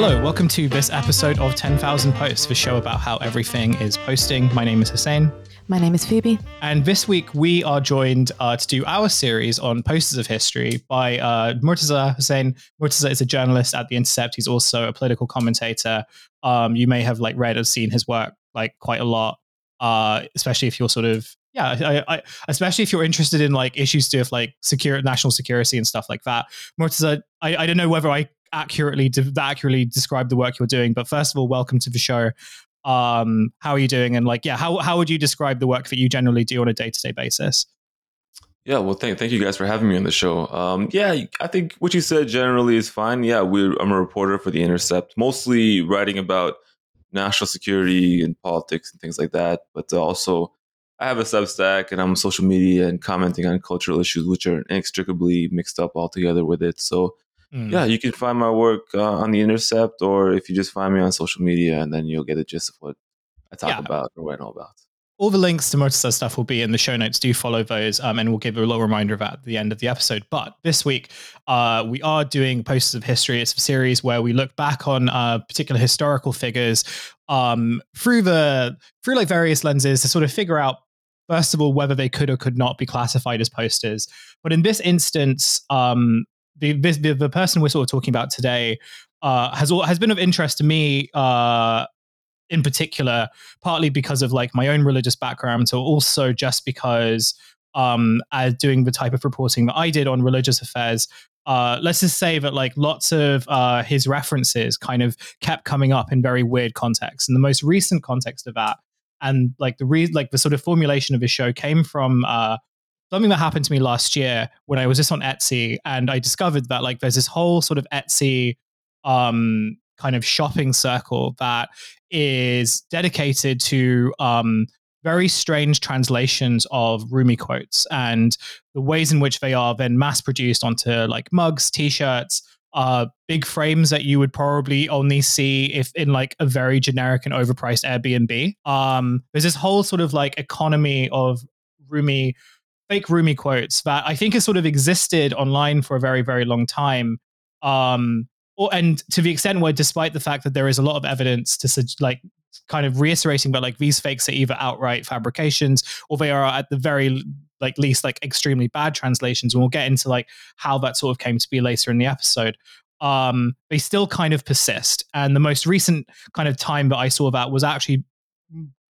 Hello, welcome to this episode of 10,000 Posts, the show about how everything is posting. My name is Hussein. My name is Phoebe. And this week we are joined uh, to do our series on posters of history by uh, Murtaza Hussain. Murtaza is a journalist at The Intercept. He's also a political commentator. Um, you may have like read or seen his work like quite a lot, uh, especially if you're sort of yeah, I, I, especially if you're interested in like issues to do with like secure national security and stuff like that. Murtaza, I, I don't know whether I accurately de- accurately describe the work you're doing, but first of all, welcome to the show. Um, how are you doing? And like, yeah, how how would you describe the work that you generally do on a day to day basis? Yeah, well, thank thank you guys for having me on the show. Um, yeah, I think what you said generally is fine. Yeah, I'm a reporter for the Intercept, mostly writing about national security and politics and things like that, but also I have a Substack and I'm social media and commenting on cultural issues, which are inextricably mixed up altogether with it. So, mm. yeah, you can find my work uh, on the Intercept, or if you just find me on social media, and then you'll get a gist of what I talk yeah. about or what I know about. All the links to Murtaza stuff will be in the show notes. Do follow those, um, and we'll give a little reminder of that at the end of the episode. But this week, uh, we are doing Posters of History. It's a series where we look back on uh, particular historical figures um, through the through like various lenses to sort of figure out first of all, whether they could or could not be classified as posters. But in this instance, um, the, the, the person we're sort of talking about today uh, has has been of interest to me uh, in particular, partly because of like my own religious background, so also just because um, as doing the type of reporting that I did on religious affairs. Uh, let's just say that like lots of uh, his references kind of kept coming up in very weird contexts. And the most recent context of that and like the re- like the sort of formulation of his show came from uh, something that happened to me last year when I was just on Etsy and I discovered that like there's this whole sort of Etsy um, kind of shopping circle that is dedicated to um, very strange translations of Rumi quotes and the ways in which they are then mass produced onto like mugs, t-shirts, uh, big frames that you would probably only see if in like a very generic and overpriced Airbnb. Um, there's this whole sort of like economy of Rumi, fake Rumi quotes that I think has sort of existed online for a very, very long time. Um, or, and to the extent where, despite the fact that there is a lot of evidence to like kind of reiterating, but like these fakes are either outright fabrications or they are at the very like least like extremely bad translations and we'll get into like how that sort of came to be later in the episode um they still kind of persist and the most recent kind of time that i saw that was actually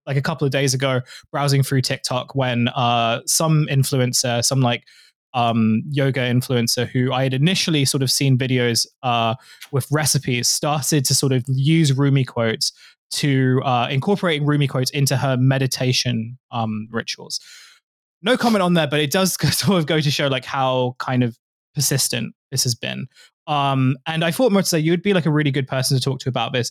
like a couple of days ago browsing through tiktok when uh some influencer some like um, yoga influencer who I had initially sort of seen videos uh, with recipes started to sort of use Rumi quotes to uh, incorporating Rumi quotes into her meditation um, rituals no comment on that, but it does sort of go to show like how kind of persistent this has been. Um, and I thought Murtaza, you would be like a really good person to talk to about this.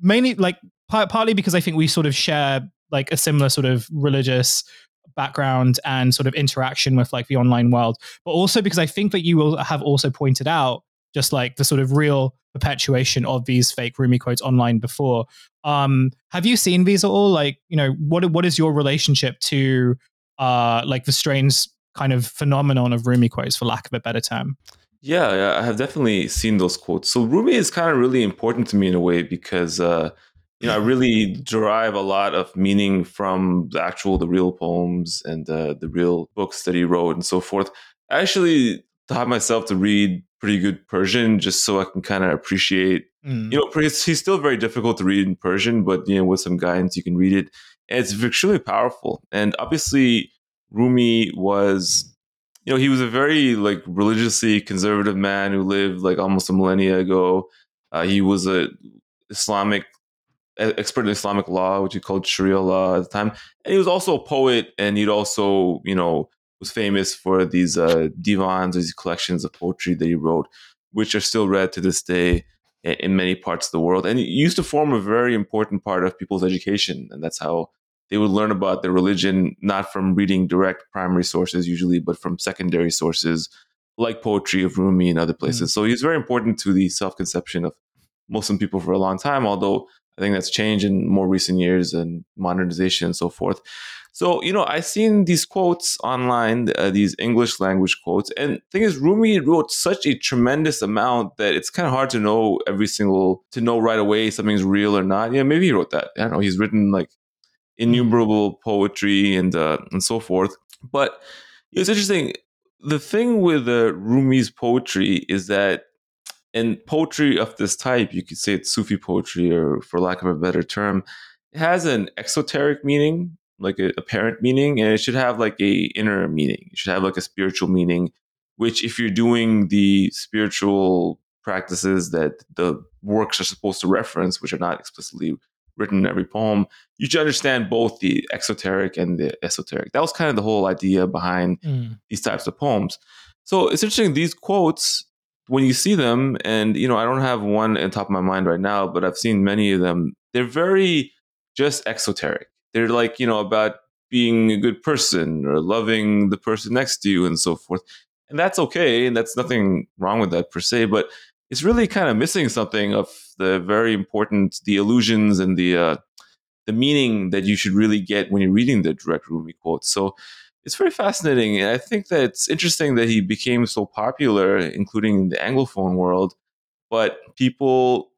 Mainly, like partly because I think we sort of share like a similar sort of religious background and sort of interaction with like the online world, but also because I think that you will have also pointed out just like the sort of real perpetuation of these fake Rumi quotes online before. Um, have you seen these at all? Like, you know, what what is your relationship to uh, like the strange kind of phenomenon of Rumi quotes, for lack of a better term. Yeah, I have definitely seen those quotes. So Rumi is kind of really important to me in a way because uh, you know I really derive a lot of meaning from the actual, the real poems and uh, the real books that he wrote and so forth. I actually taught myself to read pretty good Persian just so I can kind of appreciate. Mm. You know, he's still very difficult to read in Persian, but you know, with some guidance, you can read it it's extremely powerful. And obviously, Rumi was, you know, he was a very like religiously conservative man who lived like almost a millennia ago. Uh, he was a Islamic expert in Islamic law, which he called Sharia law at the time. And he was also a poet, and he'd also, you know, was famous for these uh, divans, these collections of poetry that he wrote, which are still read to this day in many parts of the world. And it used to form a very important part of people's education. And that's how they would learn about their religion, not from reading direct primary sources usually, but from secondary sources like poetry of Rumi and other places. Mm. So he's very important to the self conception of Muslim people for a long time, although I think that's changed in more recent years and modernization and so forth. So, you know, I've seen these quotes online, uh, these English language quotes. And thing is, Rumi wrote such a tremendous amount that it's kind of hard to know every single, to know right away something's real or not. Yeah, maybe he wrote that. I don't know. He's written like innumerable poetry and, uh, and so forth. But it's interesting. The thing with uh, Rumi's poetry is that and poetry of this type, you could say it's Sufi poetry, or for lack of a better term, it has an exoteric meaning like a apparent meaning and it should have like a inner meaning. It should have like a spiritual meaning which if you're doing the spiritual practices that the works are supposed to reference which are not explicitly written in every poem you should understand both the exoteric and the esoteric. That was kind of the whole idea behind mm. these types of poems. So it's interesting these quotes when you see them and you know i don't have one in top of my mind right now but i've seen many of them they're very just exoteric they're like, you know, about being a good person or loving the person next to you and so forth. And that's okay. And that's nothing wrong with that per se. But it's really kind of missing something of the very important, the illusions and the, uh, the meaning that you should really get when you're reading the direct Rumi quotes. So it's very fascinating. And I think that it's interesting that he became so popular, including in the Anglophone world. But people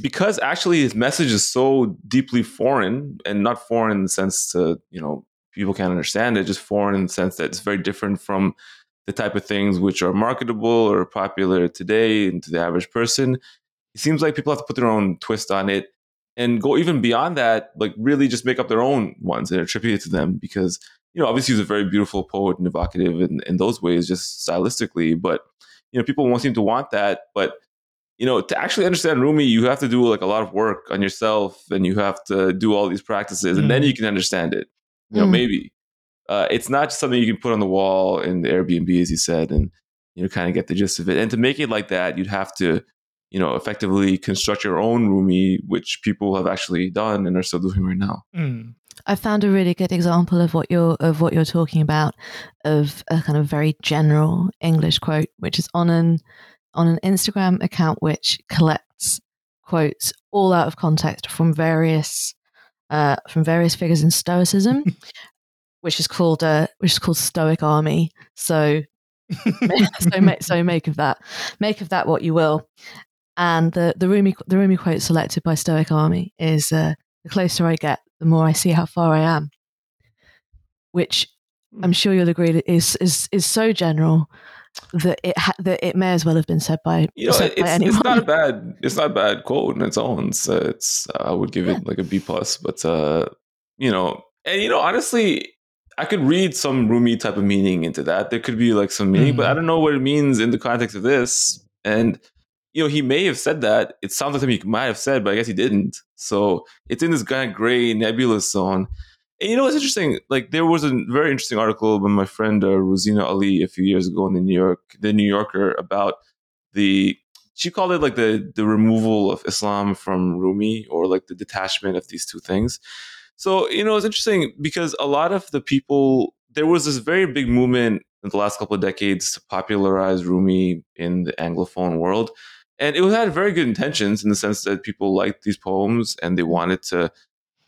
because actually his message is so deeply foreign and not foreign in the sense to you know people can't understand it just foreign in the sense that it's very different from the type of things which are marketable or popular today and to the average person it seems like people have to put their own twist on it and go even beyond that like really just make up their own ones and attribute it to them because you know obviously he's a very beautiful poet and evocative in, in those ways just stylistically but you know people won't seem to want that but you know, to actually understand Rumi, you have to do like a lot of work on yourself and you have to do all these practices and mm. then you can understand it. You know, mm. maybe. Uh, it's not just something you can put on the wall in the Airbnb, as you said, and you know, kind of get the gist of it. And to make it like that, you'd have to, you know, effectively construct your own Rumi, which people have actually done and are still doing right now. Mm. I found a really good example of what you're of what you're talking about, of a kind of very general English quote, which is on an on an Instagram account which collects quotes all out of context from various uh, from various figures in Stoicism, which is called uh, which is called Stoic Army. So so make, so make of that make of that what you will. And the the Rumi the Rumi quote selected by Stoic Army is uh, the closer I get, the more I see how far I am, which I'm hmm. sure you'll agree is is is so general that it ha- that it may as well have been said by you know it's, it's not a bad it's not a bad quote in its own so it's I would give yeah. it like a B plus but uh you know and you know honestly I could read some Rumi type of meaning into that there could be like some meaning mm-hmm. but I mm-hmm. don't know what it means in the context of this and you know he may have said that it sounds like something he might have said but I guess he didn't so it's in this kind of gray nebulous zone and you know what's interesting? Like there was a very interesting article by my friend uh, Rozina Ali a few years ago in the New York, the New Yorker, about the she called it like the the removal of Islam from Rumi or like the detachment of these two things. So you know it's interesting because a lot of the people there was this very big movement in the last couple of decades to popularize Rumi in the Anglophone world. And it had very good intentions in the sense that people liked these poems and they wanted to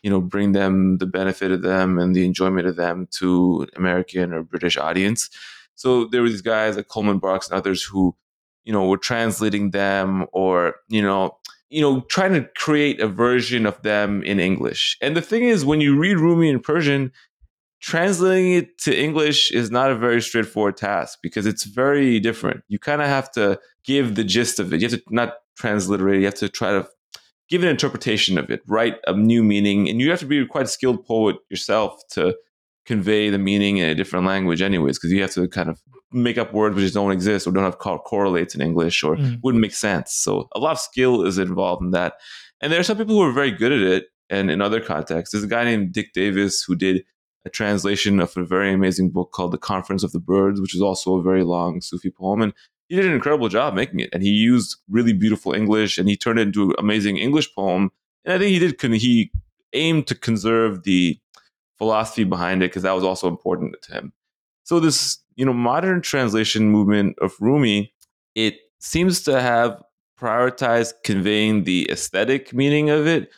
you know bring them the benefit of them and the enjoyment of them to American or British audience. So there were these guys like Coleman Barks and others who, you know, were translating them or you know, you know, trying to create a version of them in English. And the thing is, when you read Rumi in Persian, translating it to English is not a very straightforward task because it's very different. You kind of have to give the gist of it. You have to not transliterate. You have to try to give an interpretation of it, write a new meaning, and you have to be quite a skilled poet yourself to convey the meaning in a different language, anyways, because you have to kind of make up words which don't exist or don't have correlates in English or mm. wouldn't make sense. So a lot of skill is involved in that. And there are some people who are very good at it. And in other contexts, there's a guy named Dick Davis who did a translation of a very amazing book called The Conference of the Birds, which is also a very long Sufi poem. And he did an incredible job making it, and he used really beautiful English, and he turned it into an amazing English poem. And I think he did. He aimed to conserve the philosophy behind it because that was also important to him. So this, you know, modern translation movement of Rumi, it seems to have prioritized conveying the aesthetic meaning of it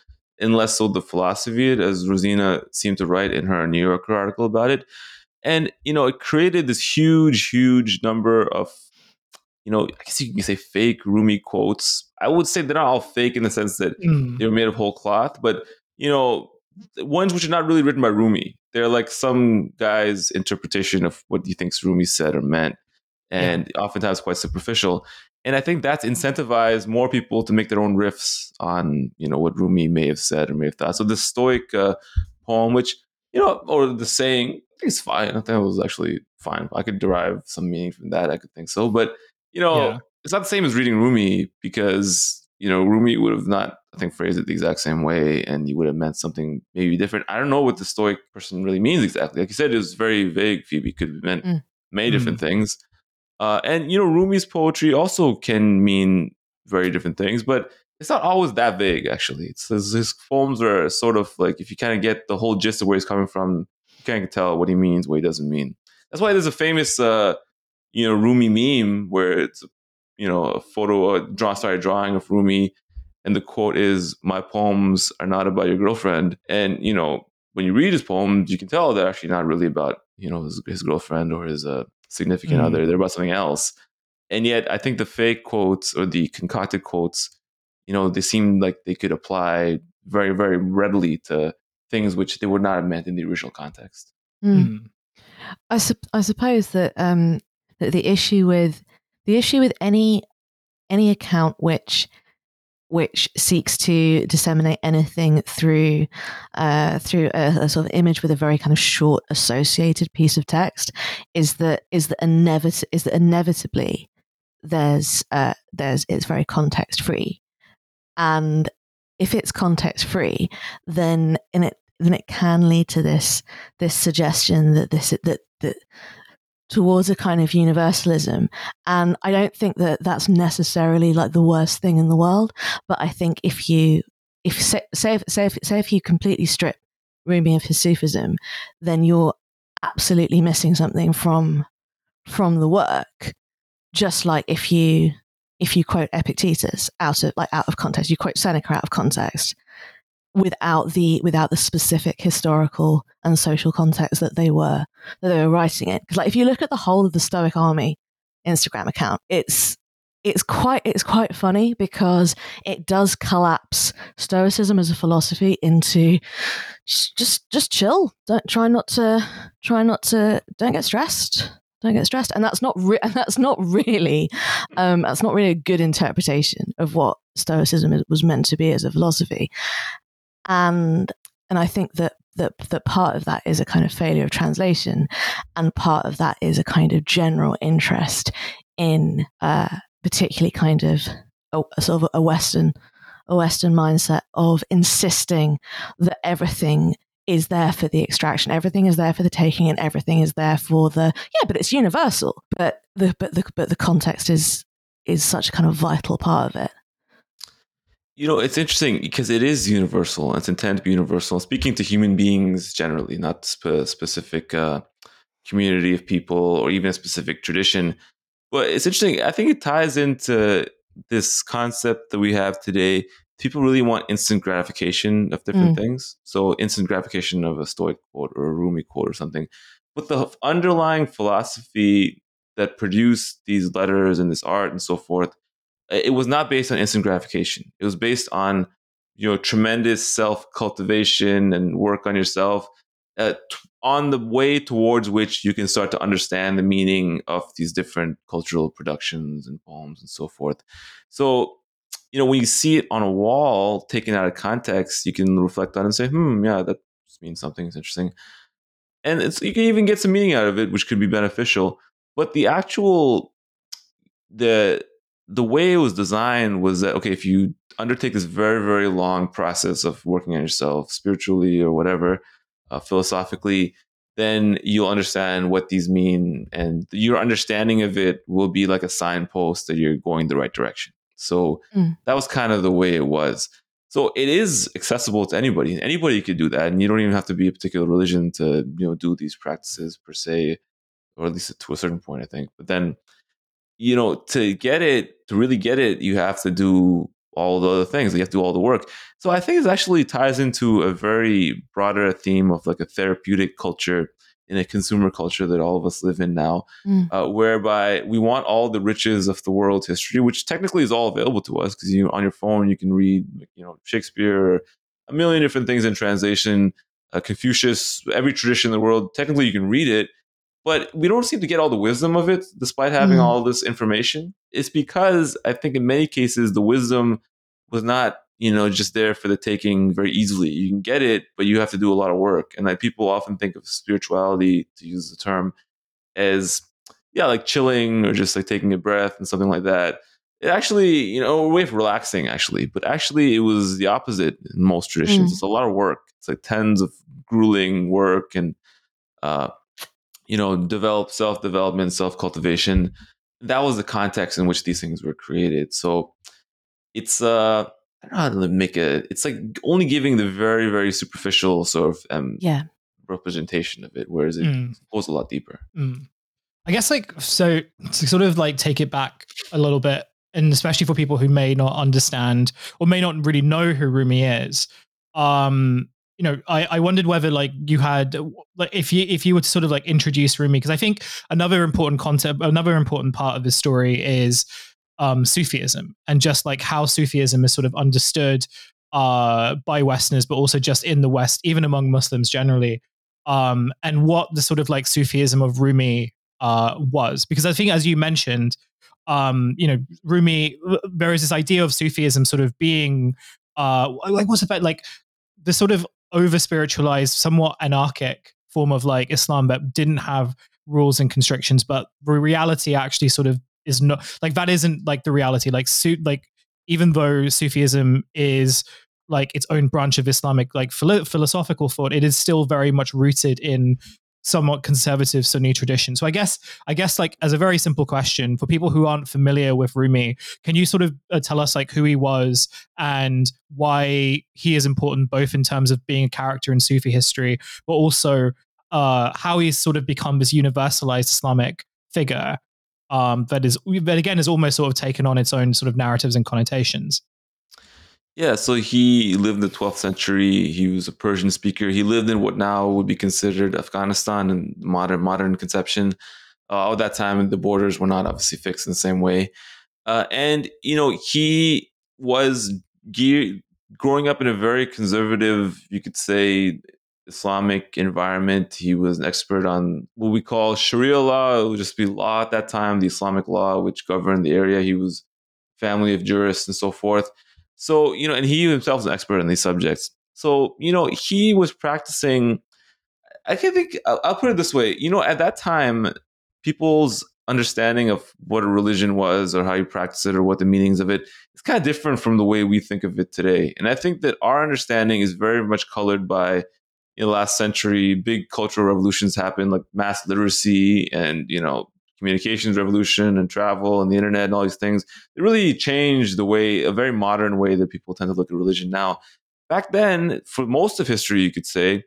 and less so the philosophy, it as Rozina seemed to write in her New Yorker article about it. And, you know, it created this huge, huge number of, you know, I guess you can say fake Rumi quotes. I would say they're not all fake in the sense that Mm. they're made of whole cloth, but, you know, ones which are not really written by Rumi. They're like some guy's interpretation of what he thinks Rumi said or meant, and oftentimes quite superficial. And I think that's incentivized more people to make their own riffs on, you know, what Rumi may have said or may have thought. So the Stoic uh, poem, which you know, or the saying, I think it's fine. I think it was actually fine. I could derive some meaning from that. I could think so, but you know, Yeah. it's not the same as reading Rumi because you know Rumi would have not, I think, phrased it the exact same way, and he would have meant something maybe different. I don't know what the Stoic person really means exactly. Like you said, it was very vague. Phoebe could have meant Mm. many different things, uh, and you know, Rumi's poetry also can mean very different things, but it's not always that vague. Actually, it's his, his poems are sort of like if you kind of get the whole gist of where he's coming from, you of tell what he means, what he doesn't mean. That's why there's a famous, uh, you know, Rumi meme where it's you know a photo, a draw, sorry, drawing of Rumi, and the quote is, "My poems are not about your girlfriend." And you know, when you read his poems, you can tell they're actually not really about you know his, his girlfriend or his uh, significant Mm. other. They're about something else. And yet, I think the fake quotes or the concocted quotes, you know, they seem like they could apply very, very readily to things which they would not have meant in the original context. Mm. Mm. I, sup- I suppose that um, that the issue with the issue with any any account which which seeks to disseminate anything through uh, through a, a sort of image with a very kind of short associated piece of text is that is that inevit- is that inevitably there's uh, there's it's very context free. And if it's context free then in it then it can lead to this this suggestion that this that that towards a kind of universalism. And i don't think that that's necessarily like the worst thing in the world but i think if you if say say if, say if, say if you completely strip rumi of his sufism then you're absolutely missing something from from the work. Just like if you if you quote epictetus out of like out of context you quote seneca out of context without the without the specific historical and social context that they were that they were writing it. Because like if you look at the whole of the stoic army instagram account it's it's quite it's quite funny because it does collapse stoicism as a philosophy into just just, chill. Don't try not to try not to don't get stressed. Don't get stressed. And that's not re- and that's not really um that's not really a good interpretation of what stoicism was meant to be as a philosophy and and I think that that that part of that is a kind of failure of translation, and part of that is a kind of general interest in uh, particularly kind of a, a sort of a Western a Western mindset of insisting that everything is there for the extraction, everything is there for the taking, and everything is there for the yeah, but it's universal. But the but the but the context is is such a kind of vital part of it. You know, it's interesting because it is universal. and It's intended to be universal. Speaking to human beings generally, not spe- specific uh, community of people or even a specific tradition. But it's interesting. I think it ties into this concept that we have today. People really want instant gratification of different things. So, instant gratification of a Stoic quote or a Rumi quote or something. But the underlying philosophy that produced these letters and this art and so forth it was not based on instant gratification. It was based on you know tremendous self cultivation and work on yourself uh, t- on the way towards which you can start to understand the meaning of these different cultural productions and poems and so forth. So you know when you see it on a wall taken out of context, you can reflect on it and say, "Hmm, yeah, that means something. It's interesting." And it's, you can even get some meaning out of it, which could be beneficial. But the actual the the way it was designed was that okay if you undertake this very very long process of working on yourself spiritually or whatever uh, philosophically then you'll understand what these mean and your understanding of it will be like a signpost that you're going the right direction. So Mm. that was kind of the way it was. So it is accessible to anybody. Anybody could do that and you don't even have to be a particular religion to you know do these practices per se or at least to a certain point i think. But then you know, to get it, to really get it, you have to do all the other things. You have to do all the work. So I think it actually ties into a very broader theme of like a therapeutic culture in a consumer culture that all of us live in now, mm. uh, whereby we want all the riches of the world's history, which technically is all available to us because you on your phone you can read you know Shakespeare, a million different things in translation, uh, Confucius, every tradition in the world. Technically, you can read it, but we don't seem to get all the wisdom of it despite having mm. all this information. It's because I think in many cases the wisdom was not you know just there for the taking very easily. You can get it, but you have to do a lot of work. And like people often think of spirituality, to use the term, as yeah, like chilling or just like taking a breath and something like that. It actually, you know, a way of relaxing actually, but actually it was the opposite in most traditions. Mm. It's a lot of work. It's like tens of grueling work and uh, you know, develop self development, self cultivation. That was the context in which these things were created. So it's uh I don't know how to make a it's like only giving the very, very superficial sort of um yeah representation of it, whereas it mm. goes a lot deeper. Mm. I guess like so to sort of like take it back a little bit, and especially for people who may not understand or may not really know who Rumi is, um, you know, I, I wondered whether like you had like if you if you were to sort of like introduce Rumi because I think another important concept, another important part of his story is um, Sufism and just like how Sufism is sort of understood uh, by Westerners, but also just in the West, even among Muslims generally, um, and what the sort of like Sufism of Rumi uh, was. Because I think, as you mentioned, um, you know, Rumi, there is this idea of Sufism sort of being uh, like what's about like the sort of over spiritualized, somewhat anarchic form of like Islam that didn't have rules and constrictions, but the reality actually sort of is not like that isn't like the reality. Like suit like even though Sufism is like its own branch of Islamic like philo- philosophical thought, it is still very much rooted in somewhat conservative Sunni tradition. So I guess I guess like as a very simple question for people who aren't familiar with Rumi, can you sort of uh, tell us like who he was and why he is important both in terms of being a character in Sufi history, but also uh, how he's sort of become this universalized Islamic figure um, that is that again is almost sort of taken on its own sort of narratives and connotations. Yeah, so he lived in the 12th century. He was a Persian speaker. He lived in what now would be considered Afghanistan in modern modern conception. Uh, at that time, the borders were not obviously fixed in the same way. Uh, and you know, he was geared, growing up in a very conservative, you could say, Islamic environment. He was an expert on what we call Sharia law. It would just be law at that time, the Islamic law which governed the area. He was family of jurists and so forth. So, you know, and he himself is an expert in these subjects. So, you know, he was practicing. I can think, I'll put it this way. You know, at that time, people's understanding of what a religion was or how you practice it or what the meanings of it is kind of different from the way we think of it today. And I think that our understanding is very much colored by in the last century, big cultural revolutions happened like mass literacy and, you know, communications revolution and travel and the internet and all these things, it really changed the way, a very modern way that people tend to look at religion now. Back then, for most of history, you could say,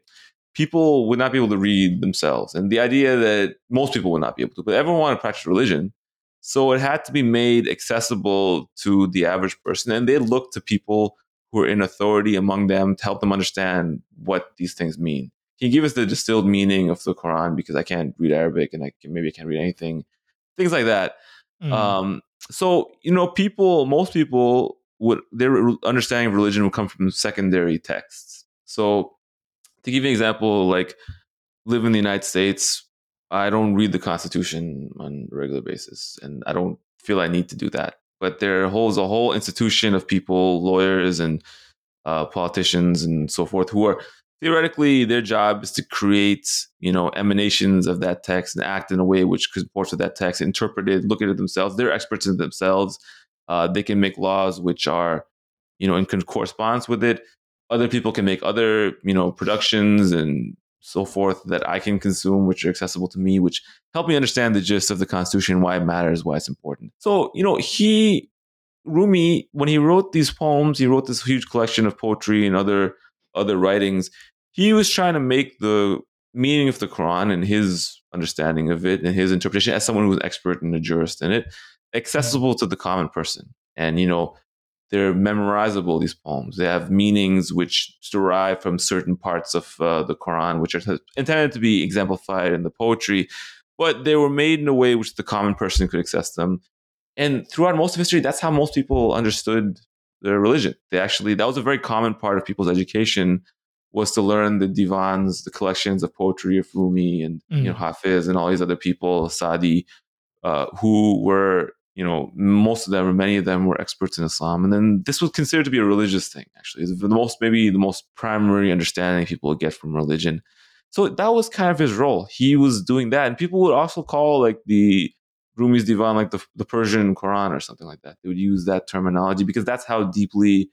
people would not be able to read themselves. And the idea that most people would not be able to, but everyone wanted to practice religion. So it had to be made accessible to the average person. And they looked to people who were in authority among them to help them understand what these things mean can you give us the distilled meaning of the Quran because I can't read Arabic and I can, maybe I can't read anything, things like that. Mm. Um, so you know, people, most people would their understanding of religion would come from secondary texts. So to give you an example, like live in the United States, I don't read the Constitution on a regular basis, and I don't feel I need to do that. But there holds a whole institution of people, lawyers and uh, politicians and so forth, who are theoretically their job is to create you know emanations of that text and act in a way which comports with that text interpret it look at it themselves. They're experts in themselves. Uh, they can make laws which are you know in correspondence with it. Other people can make other you know productions and so forth that i can consume which are accessible to me which help me understand the gist of the constitution why it matters why it's important. So you know he rumi when he wrote these poems he wrote this huge collection of poetry and other other writings, he was trying to make the meaning of the Quran and his understanding of it and his interpretation as someone who's an expert and a jurist in it accessible to the common person. And you know, they're memorizable. These poems they have meanings which derive from certain parts of uh, the Quran, which are intended to be exemplified in the poetry, but they were made in a way which the common person could access them. And throughout most of history, that's how most people understood their religion. They actually that was a very common part of people's education was to learn the divans, the collections of poetry of Rumi and mm. you know mm. Hafiz and all these other people, Sadi, uh, who were you know most of them or many of them were experts in Islam, and then this was considered to be a religious thing. Actually, it's the most maybe the most primary understanding people get from religion. So that was kind of his role. He was doing that, and people would also call like the Rumi's divan like the, the Persian Quran or something like that. They would use that terminology because that's how deeply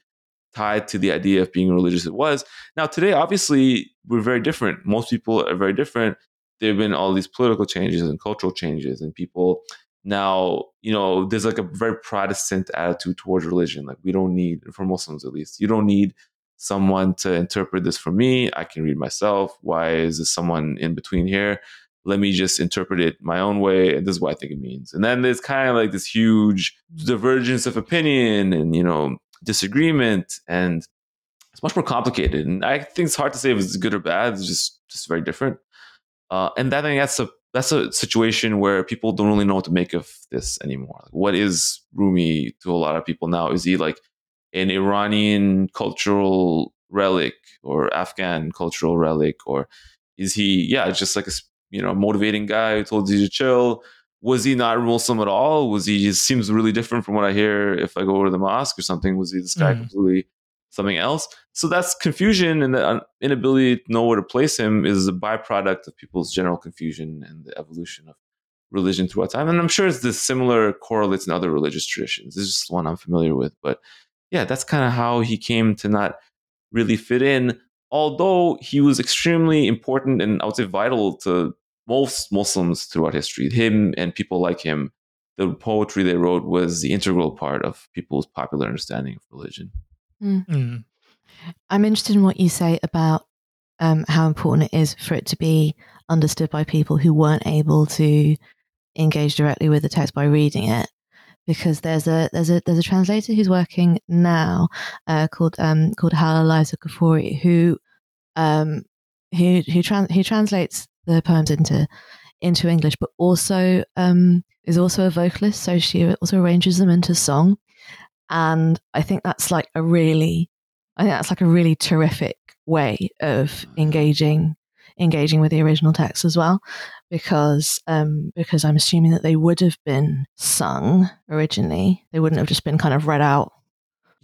tied to the idea of being religious it was. Now, today, obviously, we're very different. Most people are very different. There have been all these political changes and cultural changes, and people now, you know, there's like a very Protestant attitude towards religion. Like, we don't need, for Muslims at least, you don't need someone to interpret this for me. I can read myself. Why is there someone in between here? Let me just interpret it my own way. And this is what I think it means. And then there's kind of like this huge divergence of opinion and, you know, disagreement and it's much more complicated. And I think it's hard to say if it's good or bad. It's just just very different. Uh, and I think that's a that's a situation where people don't really know what to make of this anymore. Like, what is Rumi to a lot of people now? Is he like an Iranian cultural relic or Afghan cultural relic, or is he yeah just like a you know motivating guy who told you to chill? was he not Muslim at all? Was he just seems really different from what I hear if I go to the mosque or something? Was he this guy mm. completely something else? So that's confusion and the inability to know where to place him is a byproduct of people's general confusion and the evolution of religion throughout time. And I'm sure it's this similar correlates in other religious traditions. This is just one I'm familiar with. But yeah, that's kind of how he came to not really fit in. Although he was extremely important and I would say vital to most Muslims throughout history, him and people like him, the poetry they wrote was the integral part of people's popular understanding of religion. Mm. Mm. I'm interested in what you say about um, how important it is for it to be understood by people who weren't able to engage directly with the text by reading it. Because there's a there's a there's a translator who's working now uh, called um, called Haleh Liza Gafori who um, who who, trans- who translates the poems into into English, but also um, is also a vocalist. So she also arranges them into song, and I think that's like a really, I think that's like a really terrific way of engaging engaging with the original text as well, because um, because I'm assuming that they would have been sung originally. They wouldn't have just been kind of read out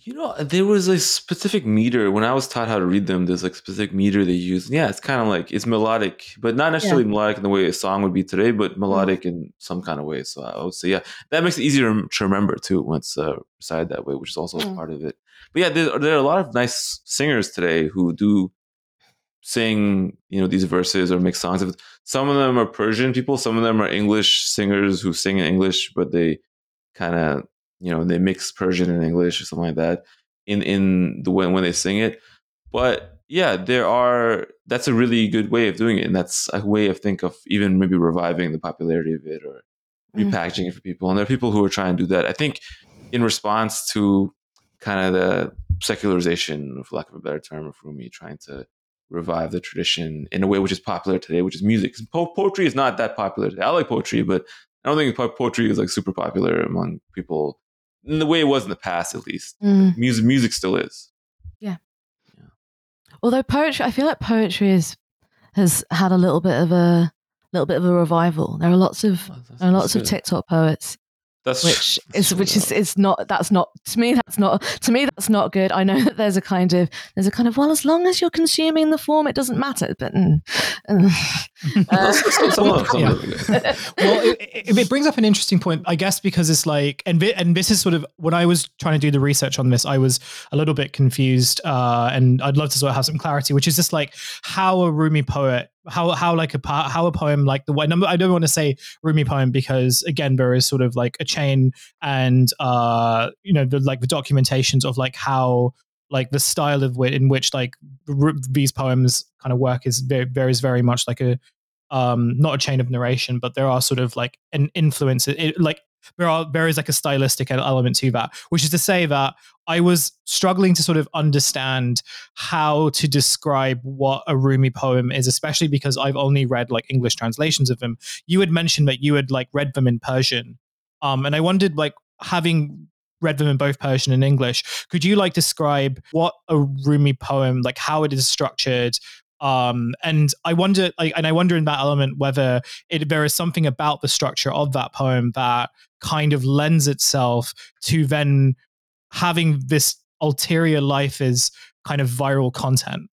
you know, there was a specific meter when I was taught how to read them. There's like specific meter they use. Yeah, it's kind of like it's melodic, but not necessarily yeah. melodic in the way a song would be today, but mm. melodic mm. in some kind of way. So I would say, yeah, that makes it easier to remember too once uh, recited that way, which is also mm. part of it. But yeah, there, there are a lot of nice singers today who do sing, you know, these verses or make songs. Some of them are Persian people, some of them are English singers who sing in English, but they kind of you know they mix Persian and English or something like that in in the way when they sing it. But yeah, there are that's a really good way of doing it, and that's a way of think of even maybe reviving the popularity of it or mm. repackaging mm. it for people. And there are people who are trying to do that. I think in response to kind of the secularization, for lack of a better term, of Rumi, trying to revive the tradition in a way which is popular today, which is music. Po- poetry is not that popular today. I like poetry, but I don't think poetry is like super popular among people in the way it was in the past, at least. Mm. Music, music still is. Yeah. yeah. Although poetry, I feel like poetry is has had a little bit of a little bit of a revival. There are lots of oh, there are lots of TikTok poets that's which is which is is not that's not to me that's not to me that's not good. I know that there's a kind of there's a kind of well as long as you're consuming the form it doesn't matter. But mm, uh, well, it, it, brings up an interesting point, I guess, because it's like and and this is sort of when I was trying to do the research on this, I was a little bit confused, uh, and I'd love to sort of have some clarity, which is just like how a Rumi poet how how like a how a poem like the one I don't want to say Rumi poem because again there is sort of like a chain and uh you know the like the documentations of like how like the style of wit in which like these poems kind of work is very varies very much like a um not a chain of narration but there are sort of like an influence it, like there are there is like a stylistic element to that, which is to say that I was struggling to sort of understand how to describe what a Rumi poem is, especially because I've only read like English translations of them. You had mentioned that you had like read them in Persian, um, and I wondered like having read them in both Persian and English. Could you like describe what a Rumi poem, like how it is structured, um, and I wonder, like, and I wonder in that element whether it, there is something about the structure of that poem that kind of lends itself to then having this ulterior life as kind of viral content.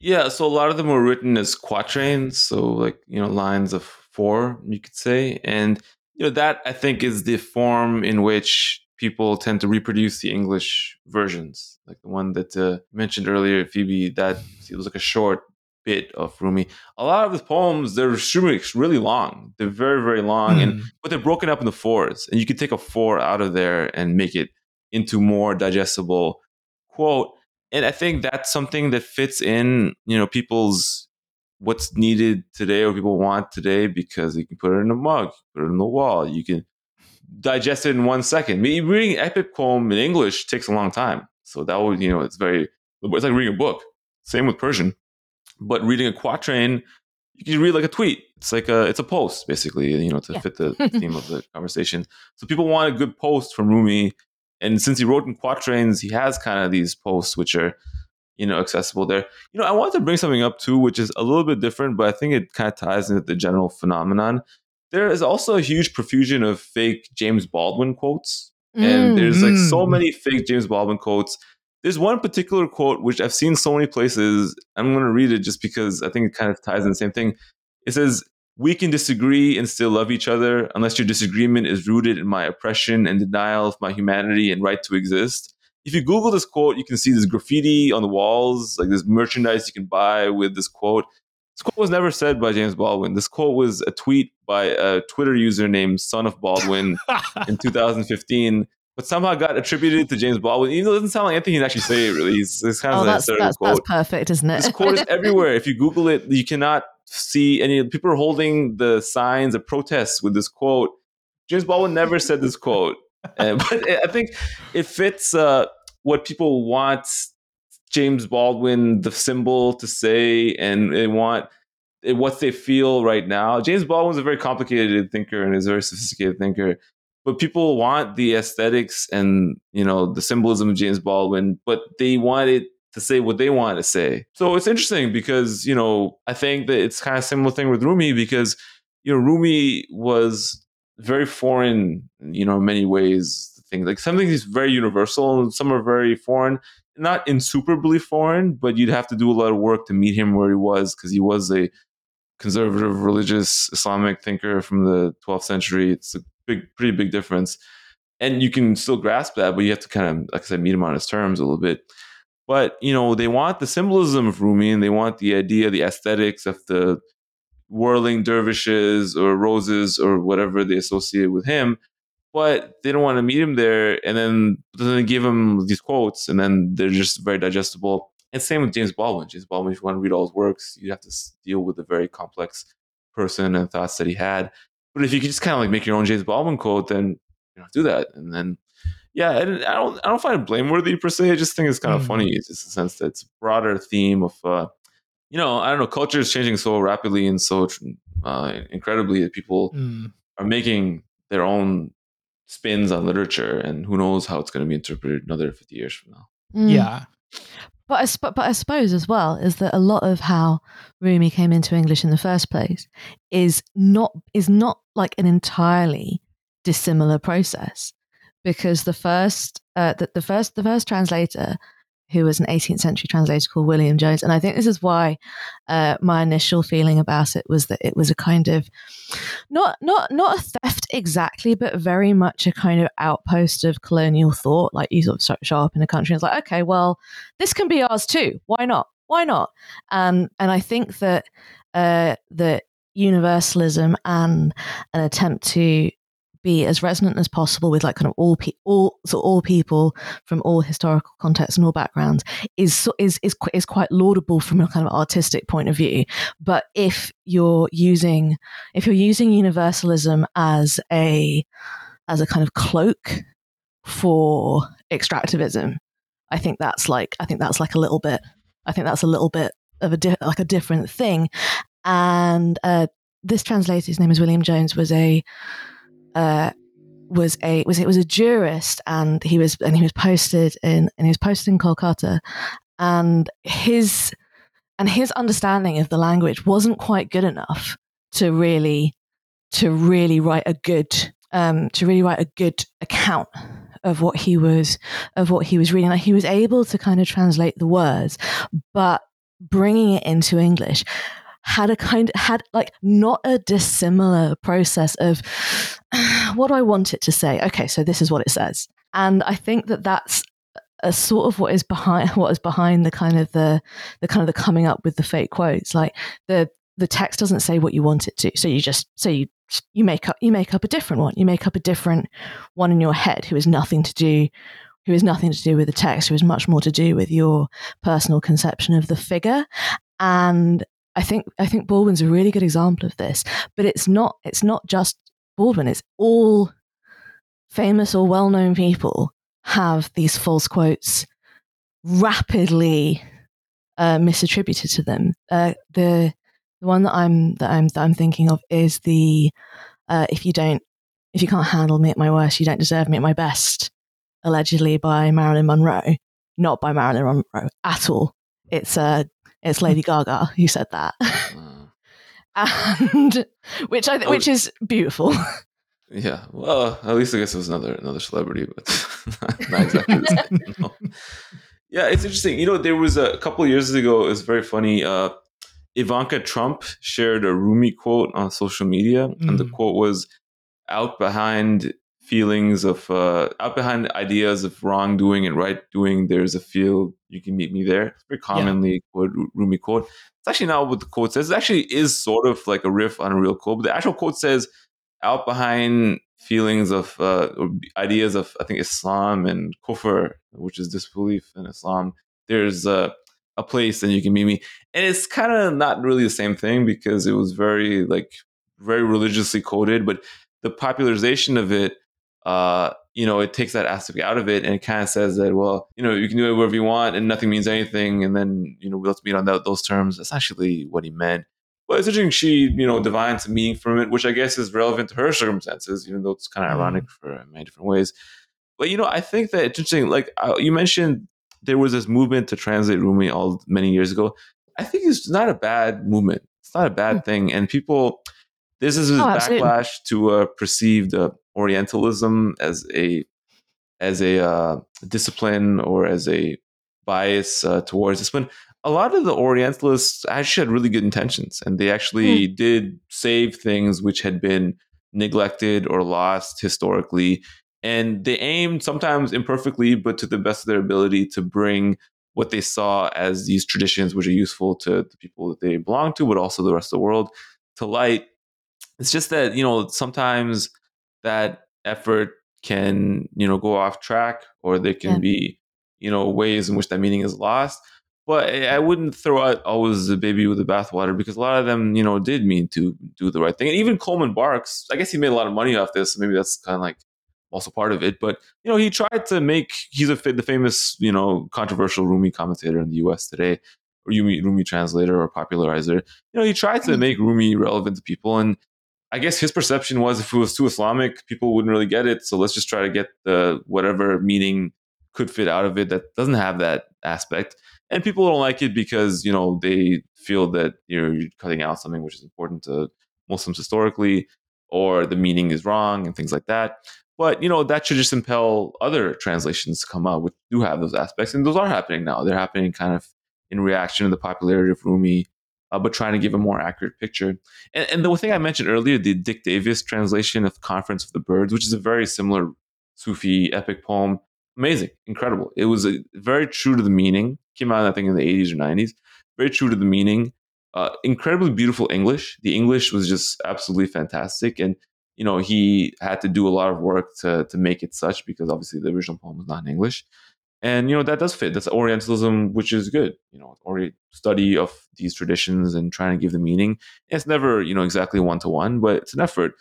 Yeah, so a lot of them were written as quatrains, so like you know lines of four, you could say, and you know that I think is the form in which people tend to reproduce the English versions, like the one that uh, mentioned earlier, Phoebe. That it was like a short bit of Rumi. A lot of his poems they're really long. They're very very long, mm. and hmm. but they're broken up into fours, and you can take a four out of there and make it into more digestible quote. And I think that's something that fits in, you know, people's what's needed today or people want today because you can put it in a mug, put it on the wall, you can digest it in one second. Reading epic poem in English takes a long time. So that would, you know, it's very, it's like reading a book. Same with Persian. But reading a quatrain, you can read like a tweet. It's like a, it's a post basically, you know, to yeah. fit the theme of the conversation. So people want a good post from Rumi. And since he wrote in quatrains, he has kind of these posts which are, you know, accessible there. You know, I wanted to bring something up too, which is a little bit different, but I think it kind of ties into the general phenomenon there is also a huge profusion of fake James Baldwin quotes. And there's like so mm. many fake James Baldwin quotes. There's one particular quote which I've seen so many places. I'm going to read it just because I think it kind of ties in the same thing. It says, We can disagree and still love each other unless your disagreement is rooted in my oppression and denial of my humanity and right to exist. If you Google this quote, you can see this graffiti on the walls, like this merchandise you can buy with this quote. This quote was never said by James Baldwin. This quote was a tweet by a Twitter user named Son of Baldwin in 2015, but somehow got attributed to James Baldwin, even though it doesn't sound like anything he'd actually say. Really, it's, it's kind oh, of that's, that's, quote. that's perfect, isn't it? This quote is everywhere. If you Google it, you cannot see any people are holding the signs of protests with this quote. James Baldwin never said this quote, uh, but I think it fits uh, what people want James Baldwin the symbol to say and they want eh, what they feel right now. James Baldwin's a very complicated thinker and is a very sophisticated thinker. But people want the aesthetics and you know the symbolism of James Baldwin, but they want it to say what they want to say. So it's interesting because you know I think that it's kind of similar thing with Rumi because you know Rumi was very foreign, you know, in many ways. Things like some things is very universal and some are very foreign not insuperably foreign, but you'd have to do a lot of work to meet him where he was because he was a conservative religious Islamic thinker from the 12th century. It's a big, pretty big difference. And you can still grasp that, but you have to kind of, like I said, meet him on his terms a little bit. But, you know, they want the symbolism of Rumi and they want the idea, the aesthetics of the whirling dervishes or roses or whatever they associate with him but they don't want to meet him there. And then, then they give him these quotes, and then they're just very digestible. And same with James Baldwin. James Baldwin, if you want to read all his works, you have to deal with the very complex person and thoughts that he had. But if you could just kind of like make your own James Baldwin quote, then you know do that. And then, yeah, I don't I don't find it blameworthy per se. I just think it's kind of mm. funny. It's just a sense that it's a broader theme of, uh, you know, I don't know, culture is changing so rapidly and so uh, incredibly that people mm. are making their own spins on literature, and who knows how it's going to be interpreted another 50 years from now. Mm. Yeah. But I, sp- but I suppose as well is that a lot of how Rumi came into English in the first place is not is not like an entirely dissimilar process because the first uh, the, the first the first translator who was an 18th century translator called William Jones. And I think this is why uh, my initial feeling about it was that it was a kind of not not not a theft exactly, but very much a kind of outpost of colonial thought. Like you sort of show up in a country and it's like, okay, well, this can be ours too. Why not? Why not? Um, and I think that uh, that universalism and an attempt to be as resonant as possible with like kind of all pe- all so all people from all historical contexts and all backgrounds is is is is quite laudable from a kind of artistic point of view. But if you're using if you're using universalism as a as a kind of cloak for extractivism. I think that's like I think that's like a little bit. I think that's a little bit of a di- like a different thing. And uh, this translator, his name is William Jones, was a uh, was a was it was a jurist, and he was and he was posted in and he was posted in Kolkata, and his and his understanding of the language wasn't quite good enough to really to really write a good um, to really write a good account of what he was of what he was reading. Like he was able to kind of translate the words, but bringing it into English had a kind of had like not a dissimilar process of what do I want it to say? Okay, so this is what it says, and I think that that's a sort of what is behind what is behind the kind of the the kind of the coming up with the fake quotes. Like the the text doesn't say what you want it to, so you just so you you make up you make up a different one. You make up a different one in your head who has nothing to do who has nothing to do with the text, who has much more to do with your personal conception of the figure. And I think I think Baldwin's a really good example of this. But it's not it's not just Baldwin, it's all famous or well known people have these false quotes rapidly uh, misattributed to them. Uh, the the one that I'm that I'm that I'm thinking of is the uh, if you don't if you can't handle me at my worst, you don't deserve me at my best. Allegedly by Marilyn Monroe, not by Marilyn Monroe at all. It's uh it's Lady Gaga who said that, and which I th- which is beautiful. Yeah, well, at least I guess it was another another celebrity, but not exactly the same. No. Yeah, it's interesting. You know, there was a, a couple years ago. It was very funny. Uh, Ivanka Trump shared a Rumi quote on social media, mm. and the quote was, "Out behind feelings of, uh, out behind ideas of wrongdoing and right doing, there's a field. You can meet me there." It's very commonly yeah. quote Rumi quote. It's actually not what the quote says. It actually is sort of like a riff on a real quote, but the actual quote says, "Out behind feelings of uh, ideas of I think Islam and kufr, which is disbelief in Islam. There's a a place and you can meet me. And it's kind of not really the same thing because it was very like very religiously coded, but the popularization of it, uh, you know, it takes that aspect out of it and it kind of says that, well, you know, you can do it wherever you want and nothing means anything. And then, you know, let's meet on that, those terms. That's actually what he meant. But it's interesting she, you know, divines a meaning from it, which I guess is relevant to her circumstances, even though it's kind of mm. ironic for many different ways. But, you know, I think that it's interesting. Like uh, you mentioned there was this movement to translate Rumi all many years ago. I think it's not a bad movement. It's not a bad mm. thing. And people, this is a oh, backlash to a perceived uh, Orientalism as a as a uh, discipline or as a bias uh, towards this. But a lot of the Orientalists actually had really good intentions, and they actually mm. did save things which had been neglected or lost historically and they aimed sometimes imperfectly, but to the best of their ability to bring what they saw as these traditions, which are useful to the people that they belong to, but also the rest of the world, to light. It's just that you know sometimes that effort can you know go off track, or there can yeah. be you know ways in which that meaning is lost. But I wouldn't throw out always the baby with the bathwater because a lot of them, you know, did mean to do the right thing. And even Coleman Barks, I guess he made a lot of money off this. So maybe that's kind of like also part of it. But you know, he tried to make he's a the famous you know controversial Rumi commentator in the U.S. today, or Rumi Rumi translator or popularizer. You know, he tried to mm-hmm. make Rumi relevant to people, and I guess his perception was if it was too Islamic, people wouldn't really get it. So let's just try to get the whatever meaning could fit out of it that doesn't have that aspect. And people don't like it because you know they feel that you know you're cutting out something which is important to Muslims historically, or the meaning is wrong and things like that. But you know that should just impel other translations to come out, which do have those aspects, and those are happening now. They're happening kind of in reaction to the popularity of Rumi, uh, but trying to give a more accurate picture. And, and the thing I mentioned earlier, the Dick Davis translation of Conference of the Birds, which is a very similar Sufi epic poem, amazing, incredible. It was a, very true to the meaning. Came out, I think, in the 80s or 90s. Very true to the meaning. Uh, incredibly beautiful English. The English was just absolutely fantastic, and you know, he had to do a lot of work to to make it such because obviously the original poem was not in English. And you know that does fit. That's Orientalism, which is good. You know, or study of these traditions and trying to give the meaning. It's never you know exactly one to one, but it's an effort.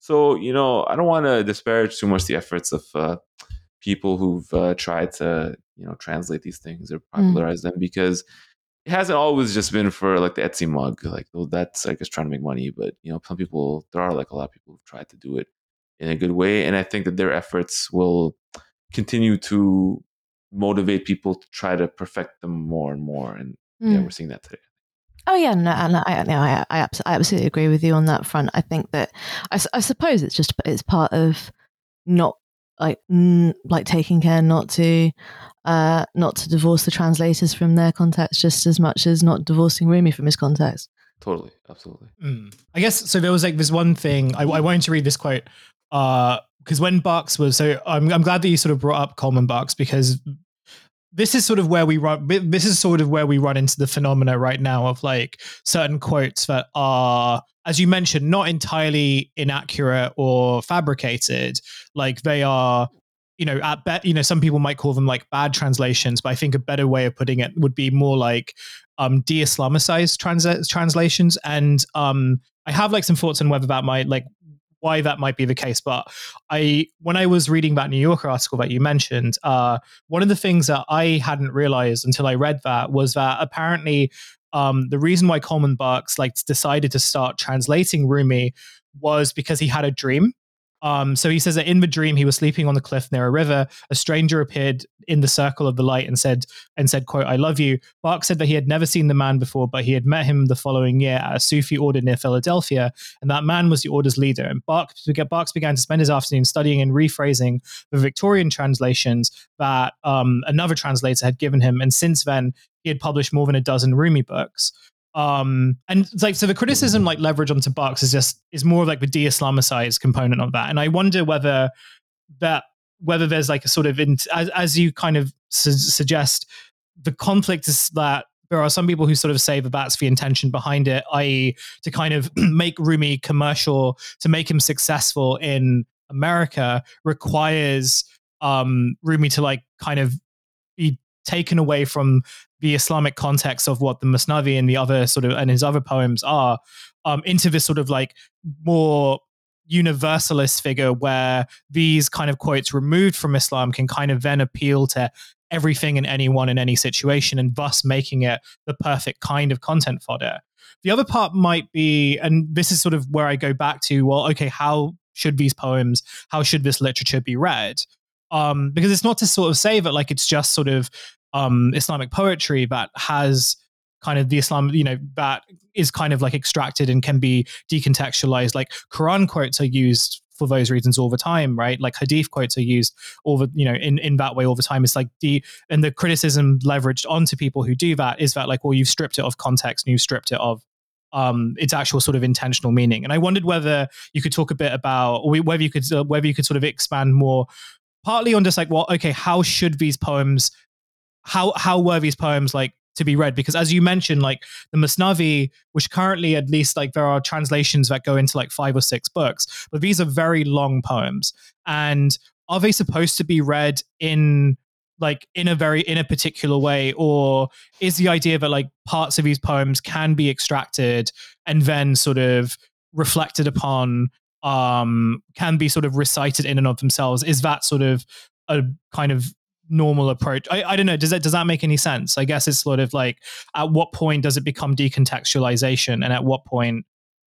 So you know, I don't want to disparage too much the efforts of uh, people who've uh, tried to you know translate these things or Mm. popularize them because it hasn't always just been for like the Etsy mug. Like well, that's like just trying to make money, but you know, some people there are like a lot of people who've tried to do it in a good way, and I think that their efforts will continue to motivate people to try to perfect them more and more. And yeah, Mm. we're seeing that today. Oh yeah, no, and I, no, I, I, I absolutely agree with you on that front. I think that I, I suppose it's just it's part of not like mm, like taking care not to uh not to divorce the translators from their context just as much as not divorcing Rumi from his context. Totally, absolutely. Mm. I guess so. There was like this one thing I, I wanted to read this quote because when Barks was so I'm I'm glad that you sort of brought up Coleman Barks because this is sort of where we run. This is sort of where we run into the phenomena right now of like certain quotes that are, as you mentioned, not entirely inaccurate or fabricated. Like they are you know, at bet, you know, some people might call them like bad translations, but I think a better way of putting it would be more like um, de-Islamicized trans- translations. And um, I have like some thoughts on whether that might like why that might be the case. But I, when I was reading that New Yorker article that you mentioned, uh, one of the things that I hadn't realized until I read that was that apparently um, the reason why Coleman Barks like decided to start translating Rumi was because he had a dream um, so he says that in the dream he was sleeping on the cliff near a river. A stranger appeared in the circle of the light and said, "and said, quote I love you." Bark said that he had never seen the man before, but he had met him the following year at a Sufi order near Philadelphia, and that man was the order's leader. And Barks began to spend his afternoon studying and rephrasing the Victorian translations that um, another translator had given him, and since then he had published more than a dozen Rumi books um and like so the criticism like leverage onto Barks is just is more of like the de-islamicized component of that. And i wonder whether that whether there's like a sort of in, as, as you kind of su- suggest the conflict is that there are some people who sort of say that that's the intention behind it i.e to kind of make rumi commercial to make him successful in america requires um rumi to like kind of be taken away from the Islamic context of what the Masnavi and the other sort of and his other poems are um, into this sort of like more universalist figure where these kind of quotes removed from Islam can kind of then appeal to everything and anyone in any situation and thus making it the perfect kind of content fodder. The other part might be, and this is sort of where I go back to, well, okay, how should these poems, how should this literature be read? Um, because it's not to sort of say that like it's just sort of um, Islamic poetry that has kind of the Islam, you know, that is kind of like extracted and can be decontextualized. Like Quran quotes are used for those reasons all the time, right? Like Hadith quotes are used all the, you know, in, in that way all the time. It's like the, and the criticism leveraged onto people who do that is that like, well, you've stripped it of context and you've stripped it of um, its actual sort of intentional meaning. And I wondered whether you could talk a bit about, or whether you could, uh, whether you could sort of expand more partly on just like, well, okay, how should these poems how how were these poems like to be read. Because as you mentioned like the Masnavi which currently at least like there are translations that go into like five or six books but these are very long poems. And are they supposed to be read in like in a very in a particular way? Or is the idea that like parts of these poems can be extracted and then sort of reflected upon um can be sort of recited in and of themselves? Is that sort of a kind of normal approach. I, I don't know. Does that does that make any sense? I guess it's sort of like at what point does it become decontextualization, and at what point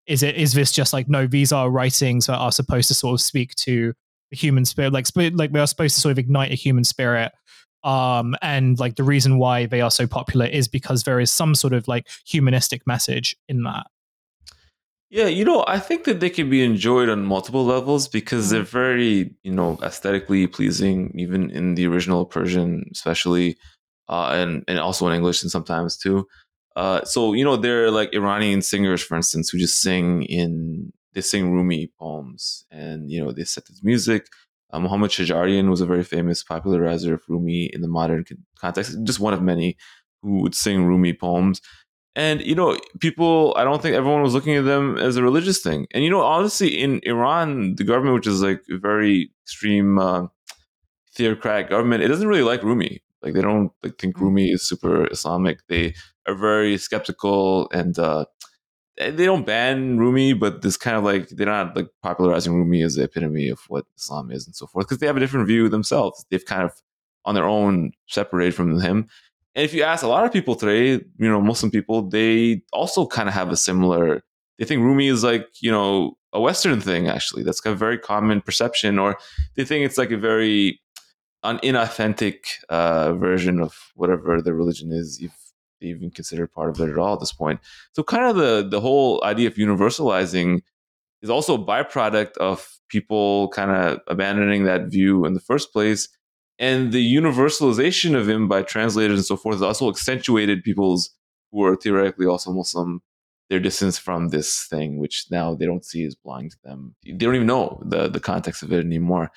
is it is this just like no? These are writings that are supposed to sort of speak to the human spirit, like like we are supposed to sort of ignite a human spirit. Um, and like the reason why they are so popular is because there is some sort of like humanistic message in that. Yeah, you know, I think that they can be enjoyed on multiple levels because they're very, you know, aesthetically pleasing, even in the original Persian, especially, uh, and and also in English and sometimes too. Uh, so you know, there are like Iranian singers, for instance, who just sing in they sing Rumi poems, and you know, they set this music. Uh, Muhammad Shajarian was a very famous popularizer of Rumi in the modern context, just one of many who would sing Rumi poems. And you know, people. I don't think everyone was looking at them as a religious thing. And you know, honestly, in Iran, the government, which is like a very extreme uh, theocratic government, it doesn't really like Rumi. Like they don't like think Rumi is super Islamic. They are very skeptical and uh, they don't ban Rumi, but this kind of like they're not like popularizing Rumi as the epitome of what Islam is and so forth because they have a different view themselves. They've kind of on their own separated from him. And if you ask a lot of people today, you know, Muslim people, they also kind of have a similar. They think Rumi is like you know a Western thing actually. That's a very common perception, or they think it's like a very an inauthentic uh, version of whatever the religion is. If they even consider part of it at all at this point. So kind of the the whole idea of universalizing is also a byproduct of people kind of abandoning that view in the first place. And the universalization of him by translators and so forth has also accentuated people's who are theoretically also Muslim their distance from this thing, which now they don't see as blind to them. They don't even know the the context of it anymore.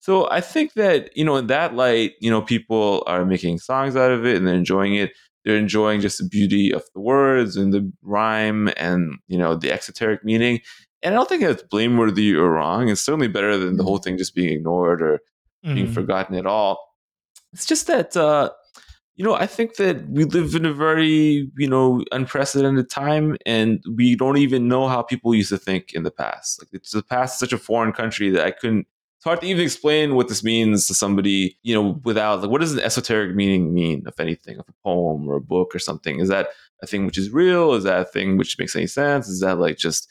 So I think that you know in that light, you know, people are making songs out of it and they're enjoying it they're enjoying just the beauty of the words and the rhyme and you know the exoteric meaning and i don't think it's blameworthy or wrong it's certainly better than the whole mm. thing just being ignored or mm. being forgotten at all it's just that uh you know i think that we live in a very you know unprecedented time and we don't even know how people used to think in the past like it's the past is such a foreign country that i couldn't it's hard to even explain what this means to somebody, you know, without like what does an esoteric meaning mean, if anything, of a poem or a book or something? Is that a thing which is real? Is that a thing which makes any sense? Is that like just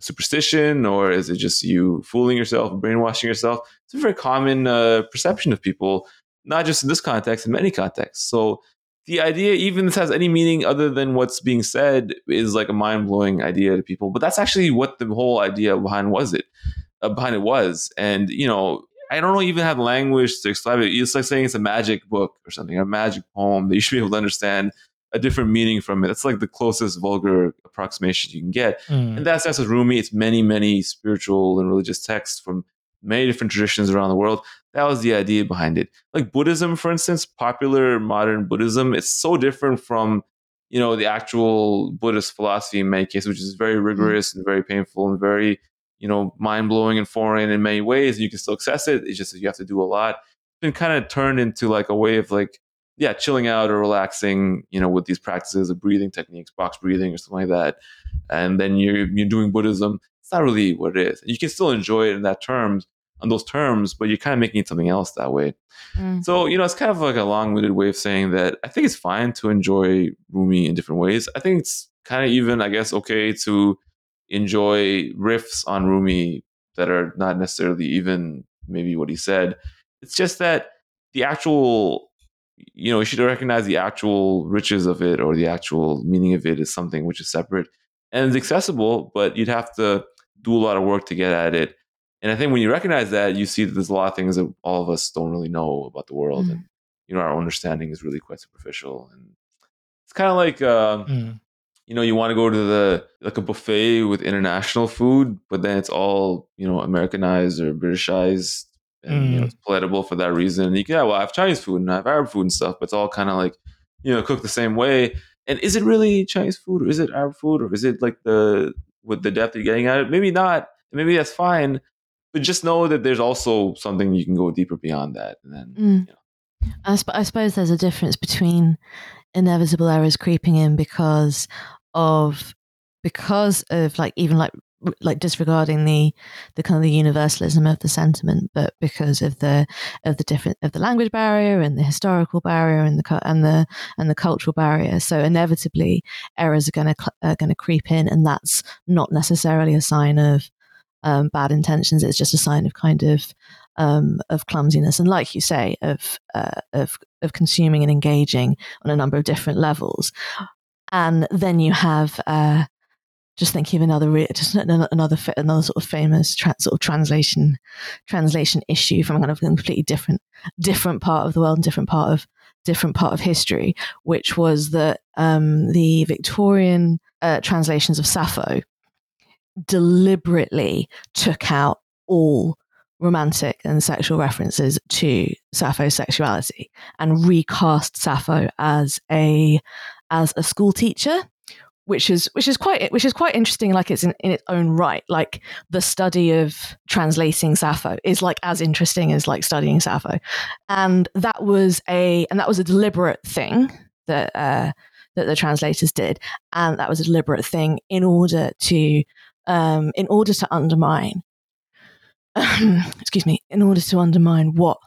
superstition or is it just you fooling yourself, brainwashing yourself? It's a very common uh, perception of people, not just in this context, in many contexts. So the idea, even this has any meaning other than what's being said, is like a mind blowing idea to people. But that's actually what the whole idea behind was it uh, behind it was. And you know, I don't even have language to describe it. It's like saying it's a magic book or something, a magic poem that you should be able to understand a different meaning from it. It's like the closest vulgar approximation you can get. Mm. And that's that's with Rumi. It's many, many spiritual and religious texts from many different traditions around the world. That was the idea behind it. Like Buddhism, for instance, popular modern Buddhism, it's so different from you know the actual Buddhist philosophy in many cases, which is very hmm. rigorous mm. and very painful and very you know, mind blowing and foreign in many ways. You can still access it. It's just that you have to do a lot. It's been kind of turned into like a way of like, yeah, chilling out or relaxing, you know, with these practices of breathing techniques, box breathing or something like that. And then you're you're doing Buddhism. It's not really what it is. You can still enjoy it in that terms, on those terms, but you're kind of making it something else that way. Mm. So, you know, it's kind of like a long-winded way of saying that I think it's fine to enjoy Rumi in different ways. I think it's kind of even, I guess, okay to enjoy riffs on Rumi that are not necessarily even maybe what he said. It's just that the actual, you know, you should recognize the actual riches of it or the actual meaning of it is something which is separate and it's accessible, but you'd have to do a lot of work to get at it. And I think when you recognize that, you see that there's a lot of things that all of us don't really know about the world, mm. and you know, our understanding is really quite superficial. And it's kind of like, uh, mm you know, you want to go to the like a buffet with international food, but then it's all you know Americanized or Britishized, and mm. you know mm. it's palatable for that reason. And you can, yeah, well, I have Chinese food and I have Arab food and stuff, but it's all kind of like you know cooked the same way. And is it really Chinese food, or is it Arab food, or is it like the with the depth you're getting at it? Maybe not. Maybe that's fine, but just know that there's also something you can go deeper beyond that. And then, mm. you know. I, sp- I suppose there's a difference between inevitable errors creeping in because of because of like even like like disregarding the the kind of the universalism of the sentiment, but because of the of the different of the language barrier and the historical barrier and the and the and the cultural barrier. So inevitably, errors are going to are going to creep in, and that's not necessarily a sign of um, bad intentions. It's just a sign of kind of um, of clumsiness, and like you say, of uh, of of consuming and engaging on a number of different levels and then you have uh, just thinking of another just another another sort of famous tra- sort of translation translation issue from a kind of completely different different part of the world and different part of different part of history, which was that um, the Victorian uh, translations of Sappho deliberately took out all romantic and sexual references to Sappho's sexuality and recast Sappho as a as a school teacher which is which is quite which is quite interesting like it's in, in its own right. Like the study of translating sappho is like as interesting as like studying sappho. And that was a and that was a deliberate thing that uh that the translators did, and that was a deliberate thing in order to um, in order to undermine excuse me in order to undermine what